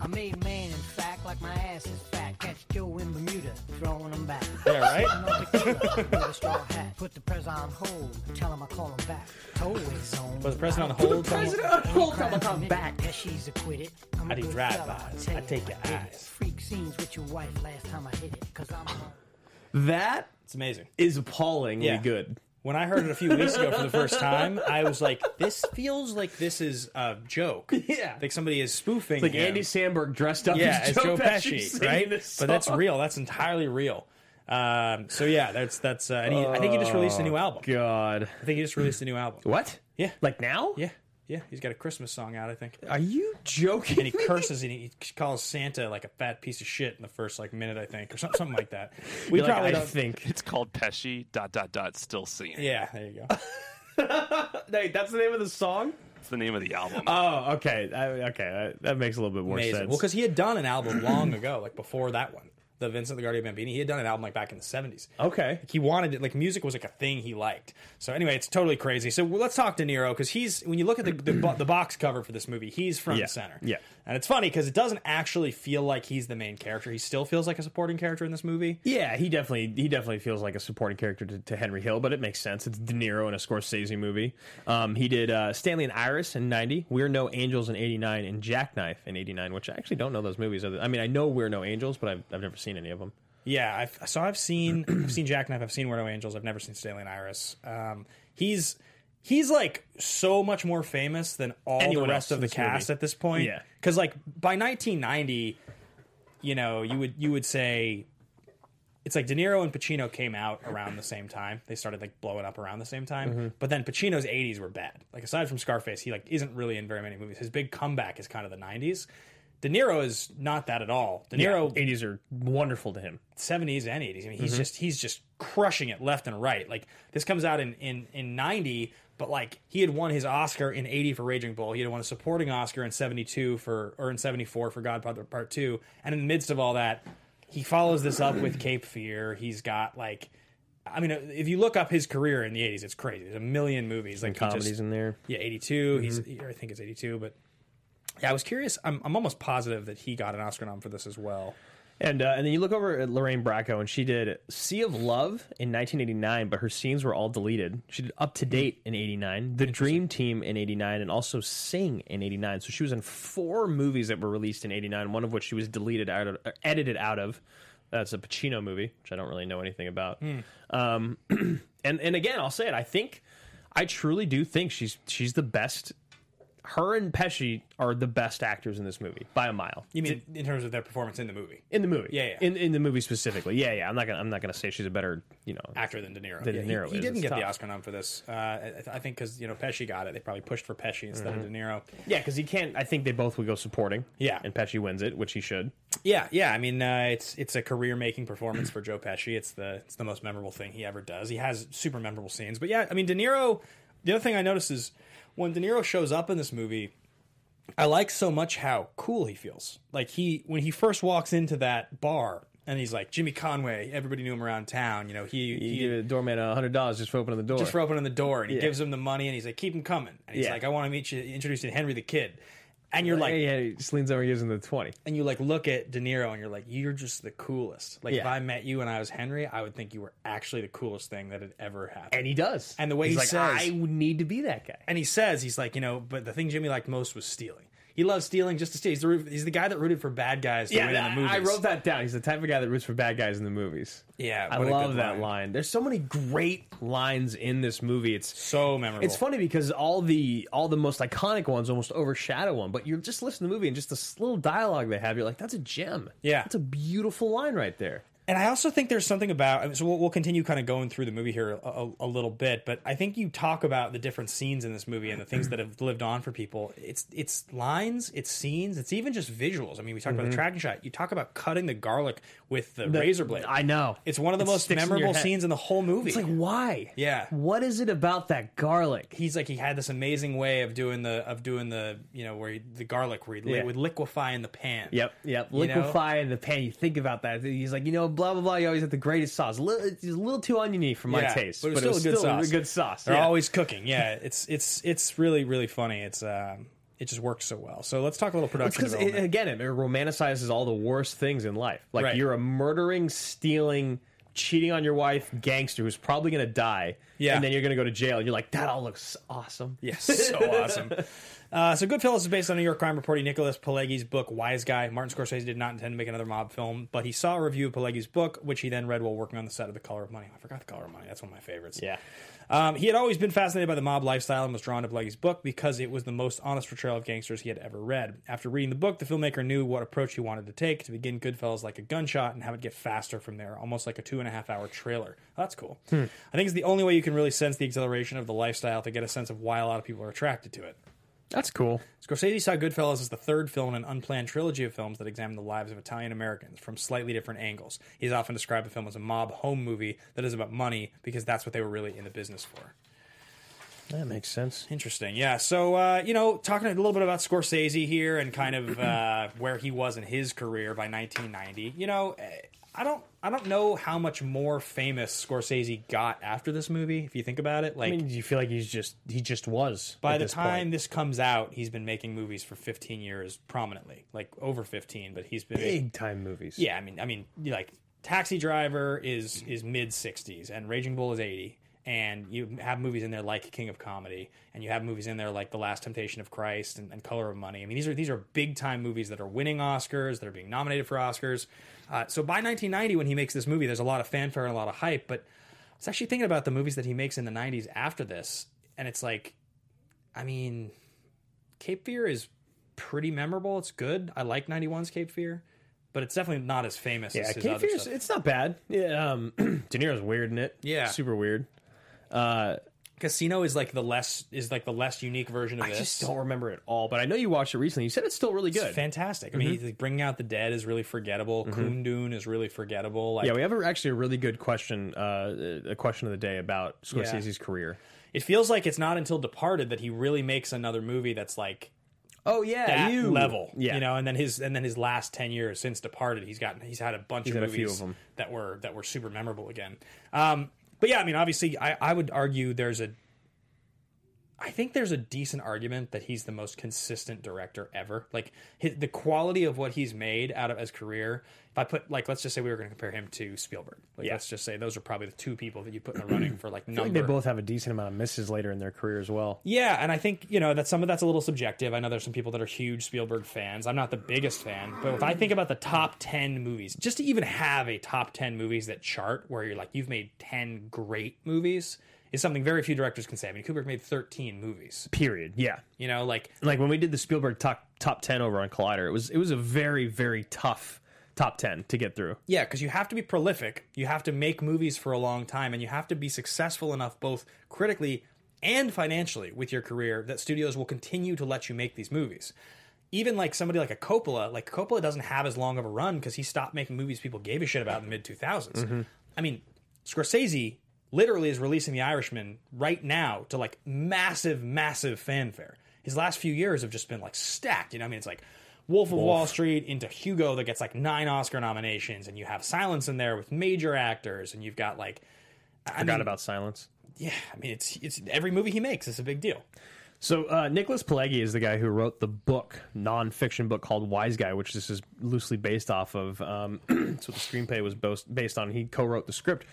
I made man in fact like my ass is fat. Catch Joe in Bermuda, throwing him back. Yeah, right. No tequila with a straw hat. Put the president on hold. Tell him I call him back. Tollway zone. Was the president on hold? President on hold. Tell him to come Committed. back. Yeah, she's acquitted. I'm I a do good drive-bys. I'll tell I you take your did it. eyes. Freak scenes with your wife last time I hit it. Cause I'm a That It's amazing. is appallingly Yeah. good. When I heard it a few weeks ago for the first time, I was like, "This feels like this is a joke. Yeah. like somebody is spoofing." Like him. Andy Samberg dressed up yeah, as Joe, Joe Pesci, singing right? But that's real. That's entirely real. Um, so yeah, that's that's. Uh, and he, I think he just released a new album. God. I think he just released a new album. What? Yeah. Like now? Yeah, yeah. He's got a Christmas song out, I think. Are you joking? And he curses and he calls Santa like a fat piece of shit in the first like minute, I think, or something, something like that. We You're like, probably I don't think. It's called Pesci dot dot dot still singing. Yeah, there you go. Wait, that's the name of the song? It's the name of the album. Oh, okay. I, okay, that, that makes a little bit more Amazing. sense. Well, because he had done an album long ago, like before that one, the Vincent LaGuardia Gambini. He had done an album like back in the seventies. okay. He wanted it like music was like a thing he liked. So anyway, it's totally crazy. So well, let's talk De Niro because he's when you look at the the, bo- the box cover for this movie, he's front Yeah. and center. Yeah. and it's funny because it doesn't actually feel like he's the main character. He still feels like a supporting character in this movie. Yeah, he definitely he definitely feels like a supporting character to, to Henry Hill, but it makes sense. It's De Niro in a Scorsese movie. Um, he did uh, Stanley and Iris in '90, We're No Angels in '89, and Jackknife in '89, which I actually don't know those movies. Other- I mean, I know We're No Angels, but I've, I've never seen any of them. Yeah, I've, so I've seen I've seen Jackknife, I've seen We're No Angels, I've never seen Stanley and Iris. Um, he's he's like so much more famous than all Anyone the rest of the cast movie. at this point. Yeah. because like by 1990, you know, you would you would say it's like De Niro and Pacino came out around the same time. They started like blowing up around the same time. Mm-hmm. But then Pacino's 80s were bad. Like aside from Scarface, he like isn't really in very many movies. His big comeback is kind of the 90s. De Niro is not that at all. De Niro Yeah, 80s are wonderful to him. 70s and 80s. I mean, he's Mm-hmm. just he's just crushing it left and right. Like this comes out in in in 90, but like he had won his Oscar in 80 for Raging Bull. He had won a supporting Oscar in 72 for or in 74 for Godfather Part 2. And in the midst of all that, he follows this up with Cape Fear. He's got like I mean, if you look up his career in the 80s, it's crazy. There's a million movies like he just- Comedies in there. yeah, 82. He's Mm-hmm. I think it's 82, but yeah, I was curious. I'm I'm almost positive that he got an Oscar nom for this as well. And uh, and then you look over at Lorraine Bracco, and she did Sea of Love in 1989, but her scenes were all deleted. She did Up to Date in '89, The Dream Team in '89, and also Sing in '89. So she was in four movies that were released in '89, one of which she was deleted out of, or edited out of. That's a Pacino movie, which I don't really know anything about. Um, and and again, I'll say it. I think, I truly do think she's she's the best. Her and Pesci are the best actors in this movie by a mile. You mean in terms of their performance in the movie? In the movie, Yeah, yeah. In in the movie specifically, yeah, yeah. I'm not gonna I'm not gonna say she's a better, you know. actor than De Niro. Than Yeah, De he- Niro He, is. didn't It's get the tough. Oscar nom for this. Uh, I, I think because you know Pesci got it, they probably pushed for Pesci instead of De Niro. Yeah, because he can't. I think they both would go supporting. Yeah. and Pesci wins it, which he should. Yeah, yeah. I mean, uh, it's it's a career making performance for Joe Pesci. It's the it's the most memorable thing he ever does. He has super memorable scenes. But yeah, I mean, De Niro. The other thing I noticed is when De Niro shows up in this movie, I like so much how cool he feels. Like he when he first walks into that bar and he's like Jimmy Conway. Everybody knew him around town. You know, he, You he give the doorman a hundred dollars just for opening the door. just for opening the door, and he Yeah. gives him the money, and he's like, "Keep him coming." And he's Yeah. like, "I want to meet you, introduce you to Henry the Kid." And you're like, yeah, he just leans over and gives him the twenty. and you like look at De Niro and you're like, you're just the coolest. Like if Yeah. I met you and I was Henry, I would think you were actually the coolest thing that had ever happened. And he does. And the way He's he like, says- I would need to be that guy. And he says he's like, you know, but the thing Jimmy liked most was stealing. He loves stealing just to steal. He's the, he's the guy that rooted for bad guys to win in the I- movies. I wrote that down. He's the type of guy that roots for bad guys in the movies. Yeah, I love that line. line. There's so many great lines in this movie. It's So memorable. It's funny because all the all the most iconic ones almost overshadow one. But you're just listening to the movie and just this little dialogue they have. You're like, that's a gem. Yeah. that's a beautiful line right there. And I also think there's something about. So we'll, we'll continue kind of going through the movie here a, a, a little bit, but I think you talk about the different scenes in this movie and the things that have lived on for people. It's it's lines, it's scenes, it's even just visuals. I mean, we talked about the mm-hmm. tracking shot. You talk about cutting the garlic with the, razor blade. I know. It's one of the It most in memorable scenes in the whole movie. It's like why? Yeah. What is it about that garlic? he's like he had this amazing way of doing the of doing the you know where he, the garlic where he Yeah. would liquefy in the pan. Yep, yep. You know? Liquefy in the pan. You think about that. He's like, you know, blah blah blah. You always have the greatest sauce. A little, it's a little too oniony for my Yeah, taste, but it was still a good sauce. a good sauce. They're yeah. always cooking. Yeah, it's it's it's really really funny. It's um it just works so well. So let's talk a little production because development. again, it romanticizes all the worst things in life. Like Right. you're a murdering, stealing, cheating on your wife gangster who's probably going to die. Yeah. and then you're going to go to jail. And you're like, that all looks awesome. Yes, so awesome. Uh, so Goodfellas is based on New York crime reporter Nicholas Pileggi's book Wise Guy. Martin Scorsese did not intend to make another mob film, but he saw a review of Pileggi's book, which he then read while working on the set of The Color of Money. I forgot The Color of Money. That's one of my favorites. Yeah. Um, he had always been fascinated by the mob lifestyle and was drawn to Pileggi's book because it was the most honest portrayal of gangsters he had ever read. After reading the book, the filmmaker knew what approach he wanted to take to begin Goodfellas like a gunshot and have it get faster from there, almost like a two and a half hour trailer. That's cool. I think it's the only way you can really sense the exhilaration of the lifestyle to get a sense of why a lot of people are attracted to it. That's cool. Scorsese saw Goodfellas as the third film in an unplanned trilogy of films that examine the lives of Italian Americans from slightly different angles. He's often described the film as a mob home movie that is about money because that's what they were really in the business for. That makes sense. Interesting. Yeah. So, uh, you know, talking a little bit about Scorsese here and kind of uh, where he was in his career by 1990. You know, eh, I don't, I don't know how much more famous Scorsese got after this movie. If you think about it, like I mean, do you feel like he's just he just was by the this time point. this comes out, he's been making movies for 15 years prominently, like over 15. But he's been big time movies? yeah, I mean, I mean, like Taxi Driver is is mid '60s, and Raging Bull is '80, and you have movies in there like King of Comedy, and you have movies in there like The Last Temptation of Christ and, and Color of Money. I mean, these are these are big time movies that are winning Oscars, that are being nominated for Oscars. Uh, so by 1990, when he makes this movie, there's a lot of fanfare and a lot of hype. But I was actually thinking about the movies that he makes in the '90s after this, and it's like, I mean, Cape Fear is pretty memorable. It's good. I like 91's Cape Fear, but it's definitely not as famous yeah. as Cape Fear's it's not bad. Yeah, um, De Niro's weird in it. Yeah. super weird. Uh, Casino is like the less is like the less unique version of this. I this. just don't remember it all, but I know you watched it recently. You said it's still really It's good. fantastic. I mean, like, Bringing Out the Dead is really forgettable. Kundun is really forgettable. Like, yeah, we have a, actually a really good question, uh, a question of the day about Scorsese's career. it feels like it's not until Departed that he really makes another movie that's like Oh yeah, that you level. Yeah, you know, and then his and then his last ten years since Departed, he's gotten he's had a bunch of had a movies few of 'em. that were that were super memorable again. Um, but yeah, I mean, obviously, I, I would argue there's a. I think there's a decent argument that he's the most consistent director ever. Like his, the quality of what he's made out of his career. If I put like, let's just say we were going to compare him to Spielberg. Like, Yeah. let's just say those are probably the two people that you put in the running for like I think they both have a decent amount of misses later in their career as well. Yeah, and I think you know that some of that's a little subjective. I know there's some people that are huge Spielberg fans. I'm not the biggest fan, but if I think about the top ten movies, just to even have a top ten movies that chart where you're like you've made ten great movies is something very few directors can say. I mean, Kubrick made 13 movies. Period. Yeah. You know, like Like when we did the Spielberg top top ten over on Collider, it was it was a very very tough top ten to get through. Yeah, because you have to be prolific. You have to make movies for a long time, and you have to be successful enough, both critically and financially, with your career that studios will continue to let you make these movies. even like somebody like a Coppola, like Coppola doesn't have as long of a run because he stopped making movies people gave a shit about in the mid 2000s. Mm-hmm. I mean, Scorsese literally is releasing The Irishman right now to like massive, massive fanfare. His last few years have just been like stacked. You know, I mean, it's like Wolf of Wall Street into Hugo that gets like nine Oscar nominations, and you have Silence in there with major actors, and you've got like. I Forgot mean, about Silence. yeah, I mean it's it's every movie he makes is a big deal. So uh, Nicholas Pileggi is the guy who wrote the book, nonfiction book called Wise Guy, which this is loosely based off of. Um, what the screenplay was based on. He co-wrote the script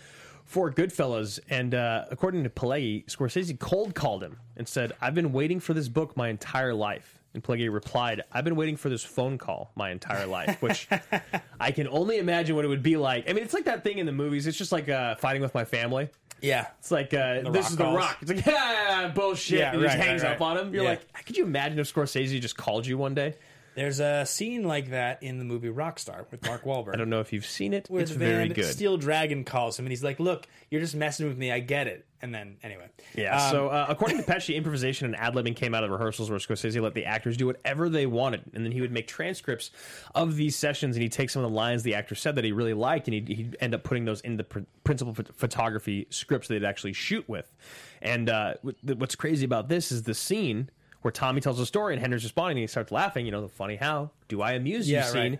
for Goodfellas, and uh, according to Pileggi, Scorsese cold called him and said, "I've been waiting for this book my entire life." And Pileggi replied, "I've been waiting for this phone call my entire life," which I can only imagine what it would be like. I mean, it's like that thing in the movies. It's just like uh, fighting with my family. Yeah, It's like uh, this is the. Rock. It's like yeah, bullshit. Yeah, and he just hangs right, up on him. You're Yeah. like, could you imagine if Scorsese just called you one day? There's a scene like that in the movie Rockstar with Mark Wahlberg. I don't know if you've seen it. where it's the very good. Steel Dragon calls him and he's like, "Look, you're just messing with me. I get it." And then anyway, yeah. Um, so uh, according to Pesci, improvisation and ad libbing came out of rehearsals where Scorsese let the actors do whatever they wanted, and then he would make transcripts of these sessions, and he'd take some of the lines the actor said that he really liked, and he'd, he'd end up putting those in the pr- principal phot- photography scripts that they'd actually shoot with. And uh, wh- what's crazy about this is the scene. Where Tommy tells a story and Henry's responding, and he starts laughing. You know, the funny how do I amuse you Yeah, scene. right.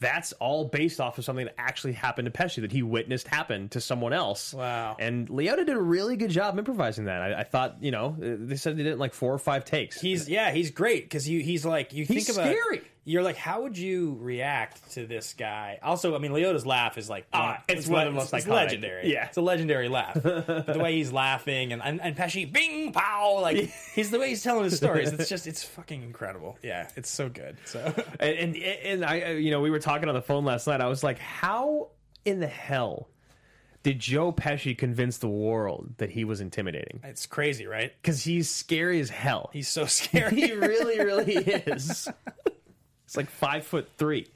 That's all based off of something that actually happened to Pesci that he witnessed happen to someone else. Wow. And Liotta did a really good job improvising that. I, I thought, you know, they said they did it in like four or five takes. he's yeah, he's great because you he's like you He's think about scary. You're like, how would you react to this guy? Also, I mean, Liotta's laugh is like, Ah, one- it's one of the most it's iconic. legendary. Yeah. it's a legendary laugh. but the way he's laughing and and, and Pesci, bing pow, like he's the way he's telling his stories. It's just it's fucking incredible. Yeah, it's so good. So and, and and I, uh, you know, we were talking on the phone last night. I was like, how in the hell did Joe Pesci convince the world that he was intimidating? it's crazy, right? Because he's scary as hell. He's so scary. he really, really is. It's like five foot three.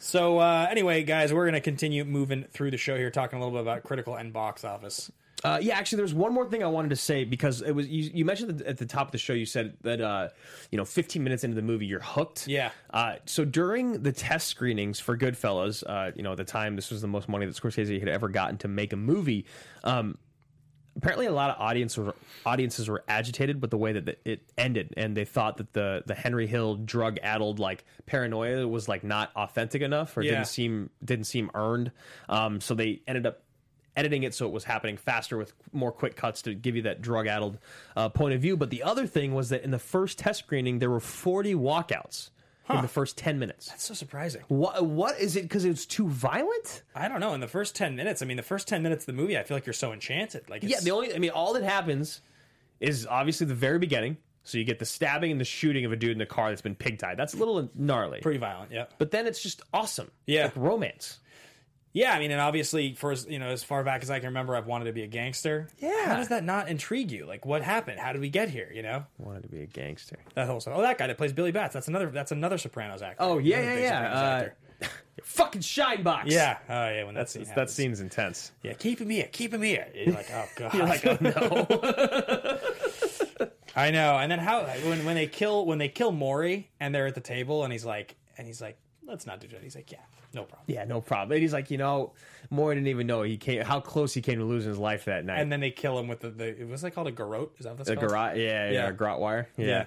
So uh, anyway, guys, we're gonna continue moving through the show here, talking a little bit about critical and box office. Uh, yeah, actually, there's one more thing I wanted to say because it was you, you mentioned at the top of the show. You said that uh, you know, 15 minutes into the movie, you're hooked. Yeah. Uh, so during the test screenings for Goodfellas, uh, you know, at the time this was the most money that Scorsese had ever gotten to make a movie. Um, apparently, a lot of audiences were, audiences were agitated with the way that it ended, and they thought that the the Henry Hill drug addled like paranoia was like not authentic enough or Yeah. didn't seem didn't seem earned. Um, so they ended up editing it so it was happening faster with more quick cuts to give you that drug addled uh, point of view. But the other thing was that in the first test screening, there were 40 walkouts in the first 10 minutes. That's so surprising. What, what is it? Because it's too violent? I don't know. In the first ten minutes, I mean, the first ten minutes of the movie, I feel like you're so enchanted. Like, it's, Yeah, the only, I mean, all that happens is obviously the very beginning. So you get the stabbing and the shooting of a dude in the car that's been pig tied. That's a little gnarly. pretty violent. Yeah, But then it's just awesome. Yeah. Like romance. Yeah. I mean, and obviously, for as you know, as far back as I can remember, I've wanted to be a gangster. Yeah. How does that not intrigue you? Like, what happened? How did we get here? You know, Wanted to be a gangster. that whole stuff. Oh, that guy that plays Billy Bats. That's another. That's another Sopranos actor. Oh, yeah, Another yeah, yeah. Uh. Fucking shine box. yeah. Oh, yeah. When that scene That happens. scene's intense. Yeah, keep him here. Keep him here. You're like, oh god. You're like, oh no. I know. And then how when when they kill when they kill Maury and they're at the table and he's like and he's like, let's not do that. He's like, yeah, no problem. Yeah, no problem. And he's like, you know, Moore didn't even know he came how close he came to losing his life that night. And then they kill him with the, the what's that called a garrote? Is that what that's the called? garage, yeah, yeah, Yeah. grot wire, yeah. Yeah.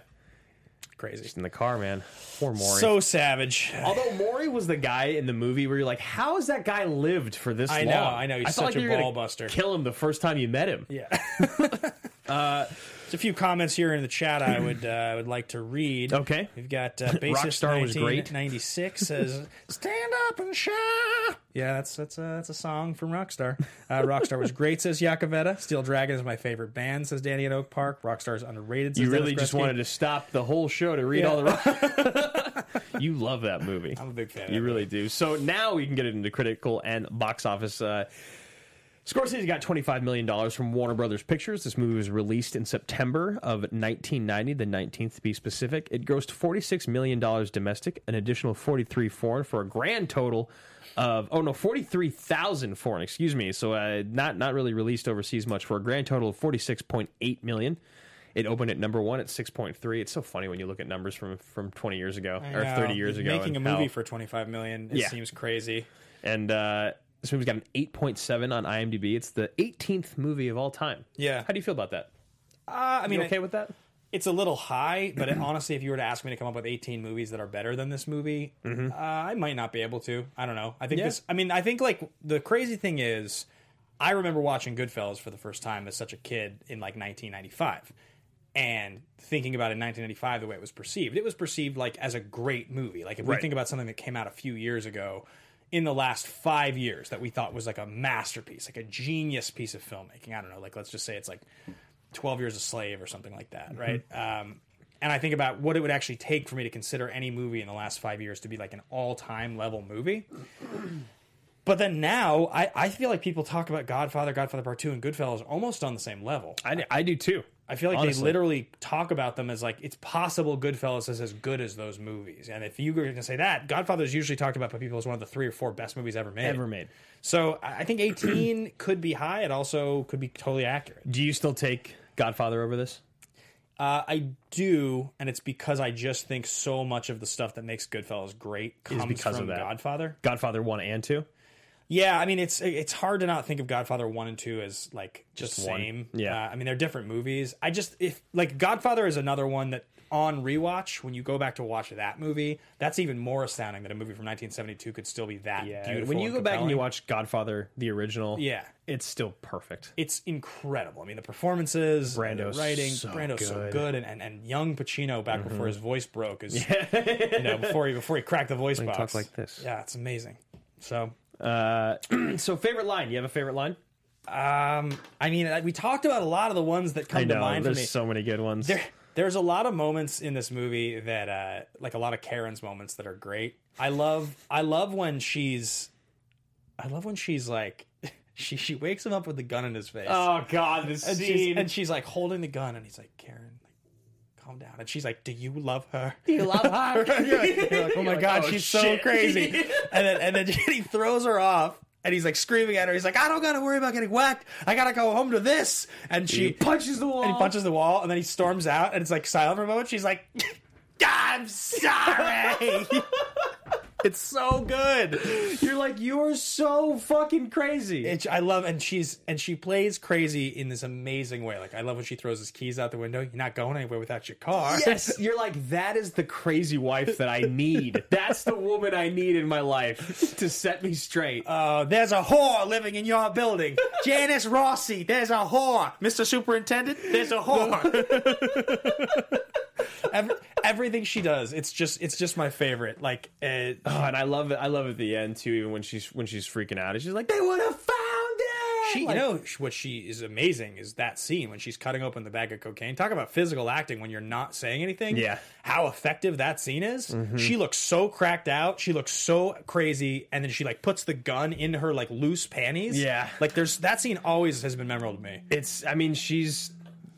Crazy. Just in the car, man. Poor Maury. So savage. Although Maury was the guy in the movie where you're like, how has that guy lived for this I long? know, I know. He's I such like a ball buster. Kill him the first time you met him. Yeah. uh, there's a few comments here in the chat I would uh, I would like to read. Okay. We've got uh, bassist Rockstar was great. 96 says "Stand up and shout." Yeah, that's that's a that's a song from Rockstar. Uh, Rockstar was great, says Yakavetta. Steel Dragon is my favorite band, says Danny at Oak Park. Rockstar is underrated. Says You really Dennis just Kresge. wanted to stop the whole show to read Yeah. all the. Rock- you love that movie. I'm a big fan. You really do. So now we can get it into critical and box office. Uh, Scorsese got $25 million from Warner Brothers Pictures. This movie was released in September of 1990, the 19th to be specific. It grossed $46 million domestic, an additional 43 foreign for a grand total of, oh no, 43,000 foreign, excuse me. So uh, not, not really released overseas much for a grand total of 46.8 million. It opened at number one at six point three. It's so funny when you look at numbers from from twenty years ago I or know. thirty years ago. making a movie how- for 25 million it Yeah. seems crazy. and uh, this movie's got an eight point seven on IMDb. It's the eighteenth movie of all time. Yeah. How do you feel about that? Uh, I You mean, okay with that? it's a little high, but it, honestly, if you were to ask me to come up with 18 movies that are better than this movie, uh, I might not be able to. I don't know. I think Mm-hmm. Yeah. this. I mean, I think like the crazy thing is, I remember watching Goodfellas for the first time as such a kid in like 1995, and thinking about it in 1995 the way it was perceived. It was perceived like as a great movie. Like if we Right. think about something that came out a few years ago. In the last five years, that we thought was like a masterpiece, like a genius piece of filmmaking. I don't know, like let's just say it's like 12 Years a Slave or something like that, right? Um, and I think about what it would actually take for me to consider any movie in the last five years to be like an all time level movie. But then now, I, I feel like people talk about Godfather, Godfather Part 2, and Goodfellas almost on the same level. I, I do too. I feel like honestly. they literally talk about them as like it's possible Goodfellas is as good as those movies. And if you were going to say that, Godfather is usually talked about by people as one of the three or four best movies ever made. Ever made. So I think 18 could be high. It also could be totally accurate. Do you still take Godfather over this? Uh, I do, and it's because I just think so much of the stuff that makes Goodfellas great comes because from of that. Godfather. Godfather one and two. Yeah, I mean it's it's hard to not think of Godfather one and two as like just, one. same. Yeah. uh, I mean they're different movies. I just if like Godfather is another one that on rewatch when you go back to watch that movie, that's even more astounding that a movie from 1972 could still be that yeah. beautiful. When you go back and you watch Godfather the original, yeah, it's still perfect. it's incredible. I mean, the performances, Brando's the writing, so Brando's so good. Mm-hmm. good, and, and, and young Pacino back before his voice broke is, you know, before he before he cracked the voice box. talk like this. Yeah, it's amazing. So, Uh, so favorite line? You have a favorite line? um, I mean, we talked about a lot of the ones that come I to know. mind for There's so many good ones. there, there's a lot of moments in this movie that, uh, like a lot of Karen's moments that are great. I love, I love when she's, I love when she's like, she she wakes him up with the gun in his face. oh God, this and she's, scene. and she's like holding the gun, and he's like, Karen, calm down. And she's like, Do you love her? Do you love her? You're like, You're like, oh my like, god, "Oh, she's so crazy. and then and then he throws her off. And he's like screaming at her. He's like, I don't gotta worry about getting whacked. I gotta go home to this. And she He punches the wall. And he punches the wall. And then he storms out. And it's like silent for a moment. She's like, I'm sorry. It's so good. You're like, you're so fucking crazy. It, I love, and she's and she plays crazy in this amazing way. Like I love when she throws his keys out the window. You're not going anywhere without your car. Yes, you're like that is the crazy wife that I need. That's the woman I need in my life to set me straight. Uh, there's a whore living in your building. Janice Rossi, there's a whore. Mr. Superintendent, there's a whore. Every, everything she does, it's just it's just my favorite. Like, uh, Oh, and I love it. I love it at the end too. Even when she's when she's freaking out, and she's like, "They would have found it." she, Like, you know, what she is amazing is that scene when she's cutting open the bag of cocaine. Talk about physical acting when you're not saying anything. Yeah. how effective that scene is. She looks so cracked out. She looks so crazy, and then she like puts the gun in her like loose panties. Yeah. like there's that scene always has been memorable to me. it's. I mean, she's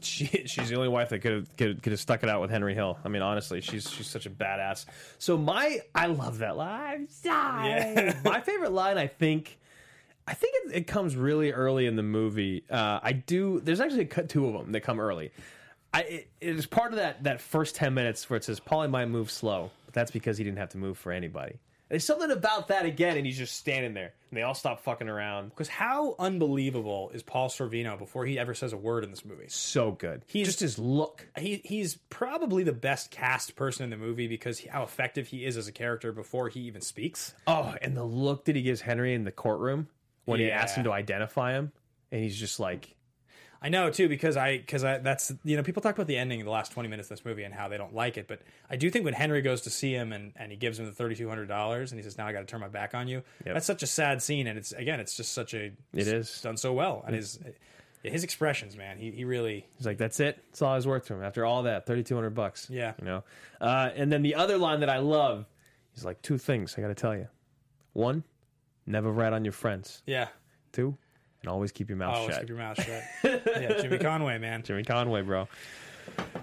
she she's the only wife that could have could, could have stuck it out with Henry Hill. I mean, honestly, she's she's such a badass. So my I love that line. Yeah. my favorite line, I think. I think it, it comes really early in the movie. Uh, I do. There's actually cut two of them that come early. I it, it is part of that that first ten minutes where it says Paulie might move slow, but that's because he didn't have to move for anybody. There's something about that again, and he's just standing there, and they all stop fucking around. Because how unbelievable is Paul Sorvino before he ever says a word in this movie? So good. He's- just his look. He he's probably the best cast person in the movie because he, how effective he is as a character before he even speaks. Oh, and the look that he gives Henry in the courtroom when he asks him to identify him, and he's just like, I know too because I because I that's you know people talk about the ending in the last twenty minutes of this movie and how they don't like it, but I do think when Henry goes to see him and, and he gives him the thirty two hundred dollars and he says now I got to turn my back on you. Yep. That's such a sad scene and it's again it's just such a It is. done so well and his his expressions man he he really he's like, that's it. That's all I was worth to him. After all that, thirty two hundred bucks. Yeah. you know. Uh, and then the other line that I love, he's like, two things I got to tell you. One, never rat on your friends. yeah Two, and always keep your mouth oh shut. keep your mouth shut yeah Jimmy Conway man Jimmy Conway, bro.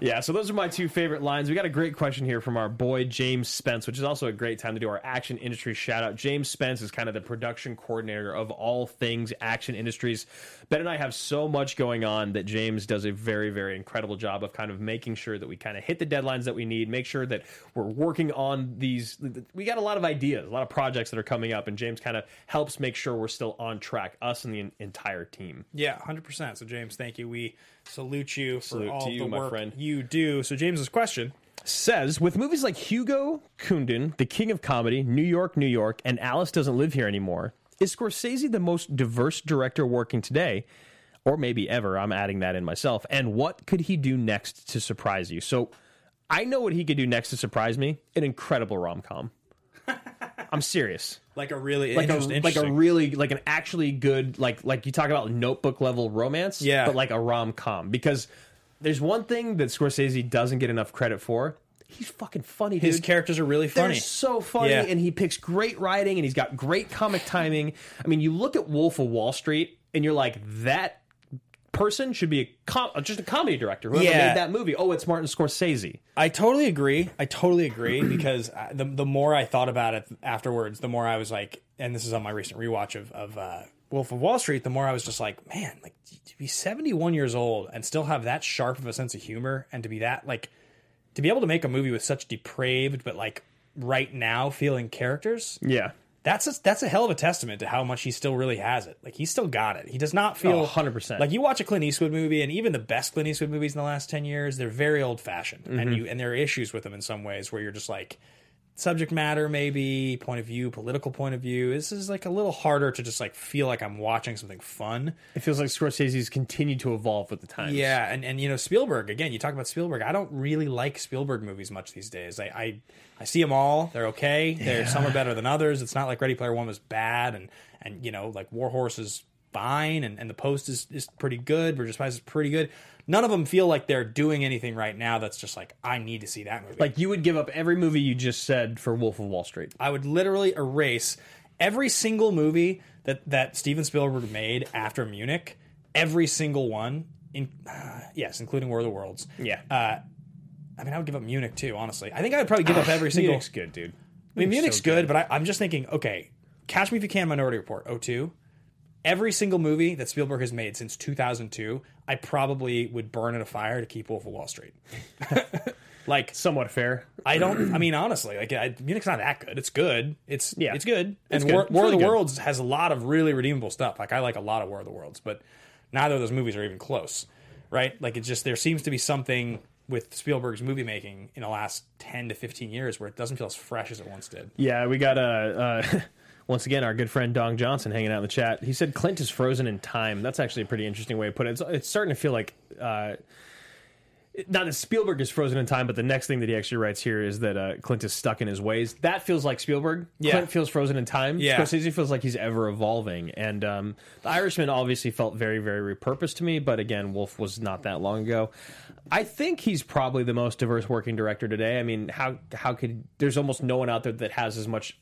Yeah, so those are my two favorite lines. We got a great question here from our boy James Spence, which is also a great time to do our action industry shout out. James Spence is kind of the production coordinator of all things action industries. Ben and I have so much going on that James does a very, very incredible job of kind of making sure that we kind of hit the deadlines that we need, make sure that we're working on these. We got a lot of ideas, a lot of projects that are coming up, and James kind of helps make sure we're still on track, us and the entire team. Yeah, hundred percent. So James, thank you. We salute you for Salute all to you, the my work friend. you do. So James's question. says with movies like Hugo Kundun, The King of Comedy, New York, New York, and Alice Doesn't Live Here Anymore, is Scorsese the most diverse director working today? Or maybe ever. I'm adding that in myself. And what could he do next to surprise you? So I know what he could do next to surprise me an incredible rom com. I'm serious. Like a really Like a, like a really like an actually good like like you talk about notebook level romance, Yeah. but like a rom com because there's one thing that Scorsese doesn't get enough credit for. He's fucking funny, dude. his characters are really funny. They're so funny, Yeah. and he picks great writing, and he's got great comic timing. I mean, you look at Wolf of Wall Street, and you're like, that person should be a com- just a comedy director. Whoever Yeah. made that movie? Oh, it's Martin Scorsese. I totally agree. I totally agree because I- the the more I thought about it afterwards, the more I was like, and this is on my recent rewatch of of uh, Wolf of Wall Street. The more I was just like, man, like to be seventy one years old and still have that sharp of a sense of humor, and to be that like to be able to make a movie with such depraved but like right now feeling characters. Yeah, That's a, that's a hell of a testament to how much he still really has it. Like he's still got it. He does not feel Oh, 100%. Like you watch a Clint Eastwood movie, and even the best Clint Eastwood movies in the last ten years, they're very old fashioned, Mm-hmm. and you and there are issues with them in some ways where you're just like subject matter, maybe point of view, political point of view. This is like a little harder to just like feel like I'm watching something fun. it feels like Scorsese's continued to evolve with the times. Yeah, and, and you know Spielberg again. You talk about Spielberg. I don't really like Spielberg movies much these days. I I, I see them all. They're okay. They're some are better than others. It's not like Ready Player One was bad, and and you know like War Horse is fine, and, and the Post is is pretty good. Spies is pretty good. None of them feel like they're doing anything right now that's just like I need to see that movie. like you would give up every movie you just said for Wolf of Wall Street. I would literally erase every single movie that that Steven Spielberg made after Munich, every single one. In uh, yes, including War of the Worlds. Yeah, I mean, I would give up Munich too. Honestly, I think I would probably give up every single. Munich's good, dude. I mean, Munich's so good, but I, I'm just thinking. Okay, Catch Me If You Can, Minority Report, 02. Every single movie that Spielberg has made since 2002, I probably would burn in a fire to keep Wolf of Wall Street. like, Somewhat fair. I don't. I mean, honestly, like I, Munich's not that good. It's good. It's Yeah. It's good. It's and good. War, War really of the good. Worlds has a lot of really redeemable stuff. Like I like a lot of War of the Worlds, but neither of those movies are even close. Right? Like it's just there seems to be something with Spielberg's movie making in the last 10 to 15 years where it doesn't feel as fresh as it once did. Yeah, we got uh, uh, once again our good friend Dong Johnson hanging out in the chat. He said Clint is frozen in time. That's actually a pretty interesting way to put it. It's, it's starting to feel like. Uh, not that Spielberg is frozen in time, but the next thing that he actually writes here is that uh, Clint is stuck in his ways. That feels like Spielberg. Yeah. Clint feels frozen in time. Yeah. Scorsese feels like he's ever evolving. And um, The Irishman obviously felt very, very repurposed to me, but again, Wolf was not that long ago. I think he's probably the most diverse working director today. I mean, how how could there's almost no one out there that has as much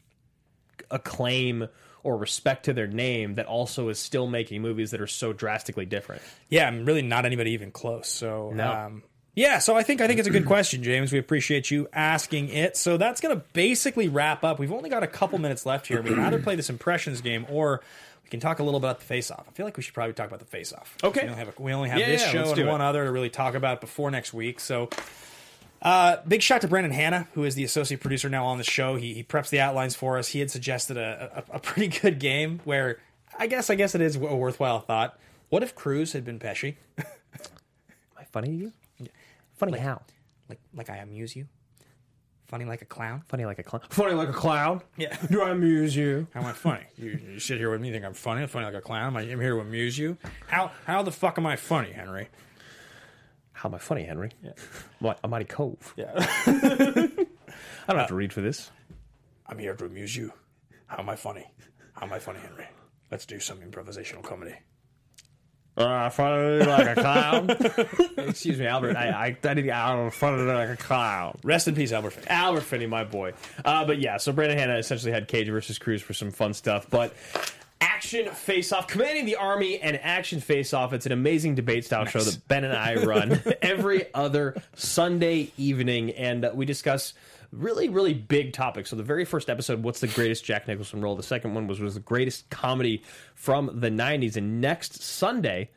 acclaim or respect to their name that also is still making movies that are so drastically different. Yeah, I'm really not anybody even close. So No. um, yeah, so I think I think it's a good question, James. We appreciate you asking it. So that's going to basically wrap up. We've only got a couple minutes left here. We can either play this impressions game or we can talk a little about the face off. I feel like we should probably talk about the face off. Okay. We only have, a, we only have Yeah, this yeah, show and one it. other to really talk about before next week. So uh, big shout to Brandon Hanna, who is the associate producer now on the show. He, he preps the outlines for us. He had suggested a, a, a pretty good game where I guess I guess it is a worthwhile thought. What if Cruz had been Pesci? Am I funny to you? Funny like, how? like like I amuse you, funny like a clown. Funny like a clown. Funny like a clown. Yeah. Do I amuse you? How am I funny? You, you sit here with me, think I'm funny? I'm funny like a clown. I'm here to amuse you. How how the fuck am I funny, Henry? How am I funny, Henry? Yeah. What? A mighty cove. Yeah, I don't have to read for this. I'm here to amuse you. How am I funny? How am I funny, Henry? Let's do some improvisational comedy. Uh, funny like a clown. Excuse me, Albert. I I, I need to get out of funny like a clown. Rest in peace, Albert Finney. Albert Finney, my boy. Uh, but yeah, so Brandon Hanna essentially had Cage versus Cruz for some fun stuff. But Action Face Off, Commanding the Army and Action Face Off. It's an amazing debate style show that Ben and I run every other Sunday evening, and uh, we discuss really, really big topics. So the very first episode, what's the greatest Jack Nicholson role? The second one was was the greatest comedy from the '90s, and next Sunday,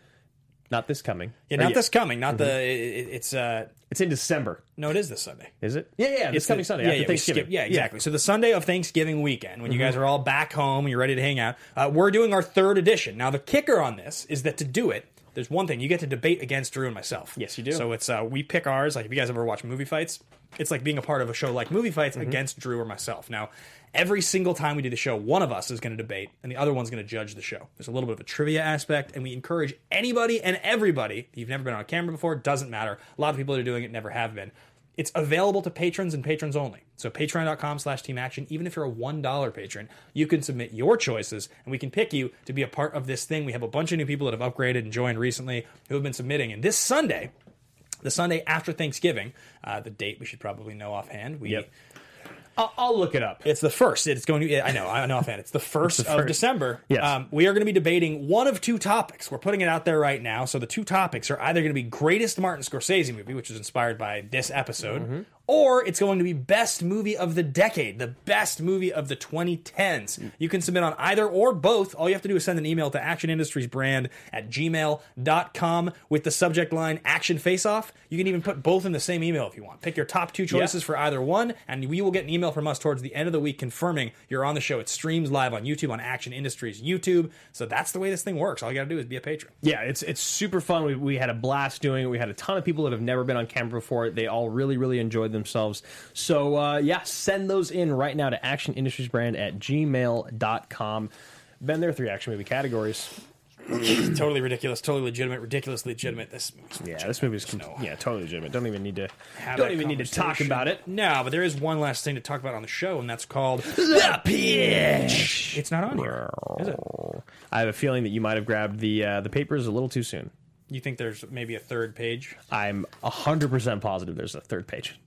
not this coming, Yeah, not this coming. Not the. It, it's uh. It's in December, No, it is this Sunday. is it? Yeah, yeah, this It's coming the- Sunday yeah, after yeah, we Thanksgiving. skip- yeah, exactly. So the Sunday of Thanksgiving weekend, when you Mm-hmm. guys are all back home, and you're ready to hang out. Uh, we're doing our third edition. Now the kicker on this is that to do it, there's one thing you get to debate against Drew and myself. Yes, you do. So it's uh, we pick ours. Like if you guys ever watch movie fights, it's like being a part of a show like movie fights Mm-hmm. against Drew or myself. Now. Every single time we do the show, one of us is going to debate, and the other one's going to judge the show. There's a little bit of a trivia aspect, and we encourage anybody and everybody. You've never been on camera before, doesn't matter. A lot of people that are doing it never have been. It's available to patrons and patrons only. So patreon.com slash team action, even if you're a $1 patron, you can submit your choices and we can pick you to be a part of this thing. We have a bunch of new people that have upgraded and joined recently who have been submitting. And this Sunday, the Sunday after Thanksgiving, uh, the date we should probably know offhand. We Yep. I'll, I'll look it up. it's the first. It's going to. be I know. I know offhand. It's the first of first. December. Yes. Um, we are going to be debating one of two topics. We're putting it out there right now. So the two topics are either going to be greatest Martin Scorsese movie, which is inspired by this episode, Mm-hmm. Or it's going to be best movie of the decade, the best movie of the 2010s. Mm. You can submit on either or both. All you have to do is send an email to Action Industries Brand at gmail.com with the subject line Action Face Off. You can even put both in the same email if you want. Pick your top two choices for either one, and we will get an email from us towards the end of the week confirming you're on the show. It streams live on YouTube on Action Industries YouTube. So that's the way this thing works. All you got to do is be a patron. Yeah, it's it's super fun. We, we had a blast doing it. We had a ton of people that have never been on camera before. They all really, really enjoyed themselves. So, uh, yeah, send those in right now to actionindustriesbrand Industries Brand at gmail.com. Ben, there are three action movie categories. totally ridiculous, totally legitimate, ridiculously legitimate. This Yeah, this movie's com- No. yeah, totally legitimate. Don't even need to have don't even need to talk about it. No, but there is one last thing to talk about on the show, and that's called the pitch. It's not on here, is it? I have a feeling that you might have grabbed the uh, the papers a little too soon. You think there's maybe a third page? I'm hundred percent positive there's a third page.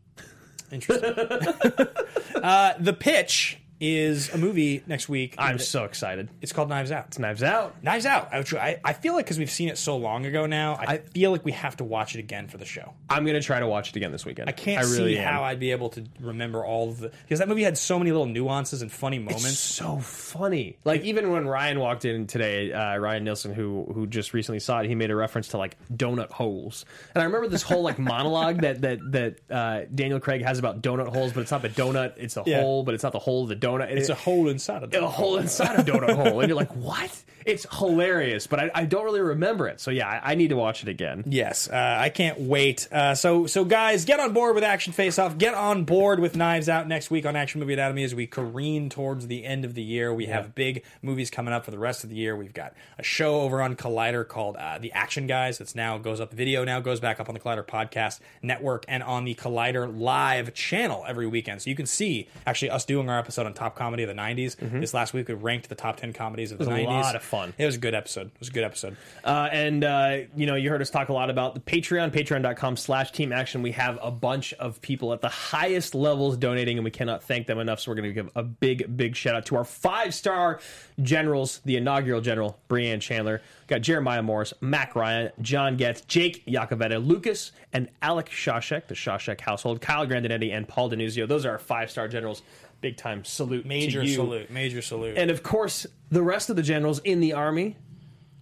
Interesting. uh, the pitch is a movie next week. I'm so excited. It's called Knives Out. Knives Out. Knives Out. I, I, I feel like because we've seen it so long ago now, I, feel like we have to watch it again for the show. I'm gonna try to watch it again this weekend. I can't I really see am. how I'd be able to remember all of the because that movie had so many little nuances and funny moments. It's so funny. Like even when Ryan walked in today, uh, Ryan Nilsson, who who just recently saw it, he made a reference to like donut holes, and I remember this whole like monologue that that that uh, Daniel Craig has about donut holes, but it's not the donut, it's a Yeah. hole, but it's not the hole of the donut. it's a hole inside of a hole inside a donut hole, and you're like, what? It's hilarious, but I, I don't really remember it. So yeah, I, I need to watch it again. Yes, uh, I can't wait. Uh, so, so guys, get on board with Action Face Off. Get on board with Knives Out next week on Action Movie Anatomy as we careen towards the end of the year. We have big movies coming up for the rest of the year. We've got a show over on Collider called uh, The Action Guys. That's now goes up. Video now goes back up on the Collider Podcast Network and on the Collider Live channel every weekend. So you can see actually us doing our episode on top comedy of the '90s. This last week we ranked the top ten comedies of the was a '90s. lot of fun. It was a good episode. It was a good episode. Uh, and uh, you know, you heard us talk a lot about the Patreon, patreon.com slash team action. We have a bunch of people at the highest levels donating, and we cannot thank them enough. So we're going to give a big, big shout out to our five star generals, the inaugural general, Brianne Chandler. Got Jeremiah Morris, Mac Ryan, John Getz, Jake Yakavetta, Lucas, and Alec Shawshek, the Shawshek household, Kyle Grandinetti, and Paul Denuzio. Those are our five star generals. Big time salute. Major to you. salute. Major salute. And of course, the rest of the generals in the army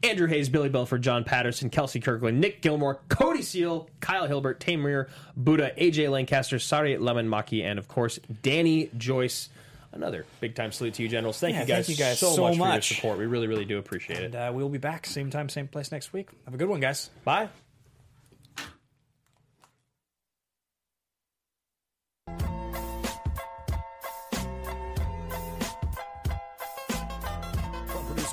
Andrew Hayes, Billy Belford, John Patterson, Kelsey Kirkland, Nick Gilmore, Cody Seal, Kyle Hilbert, Tamir, Buddha, AJ Lancaster, Sari Lemon Maki, and of course, Danny Joyce. Another big time salute to you, generals. Thank Yeah, you guys, thank you guys so, so much, for your support. We really, really do appreciate it. And uh, we'll be back same time, same place next week. Have a good one, guys. Bye.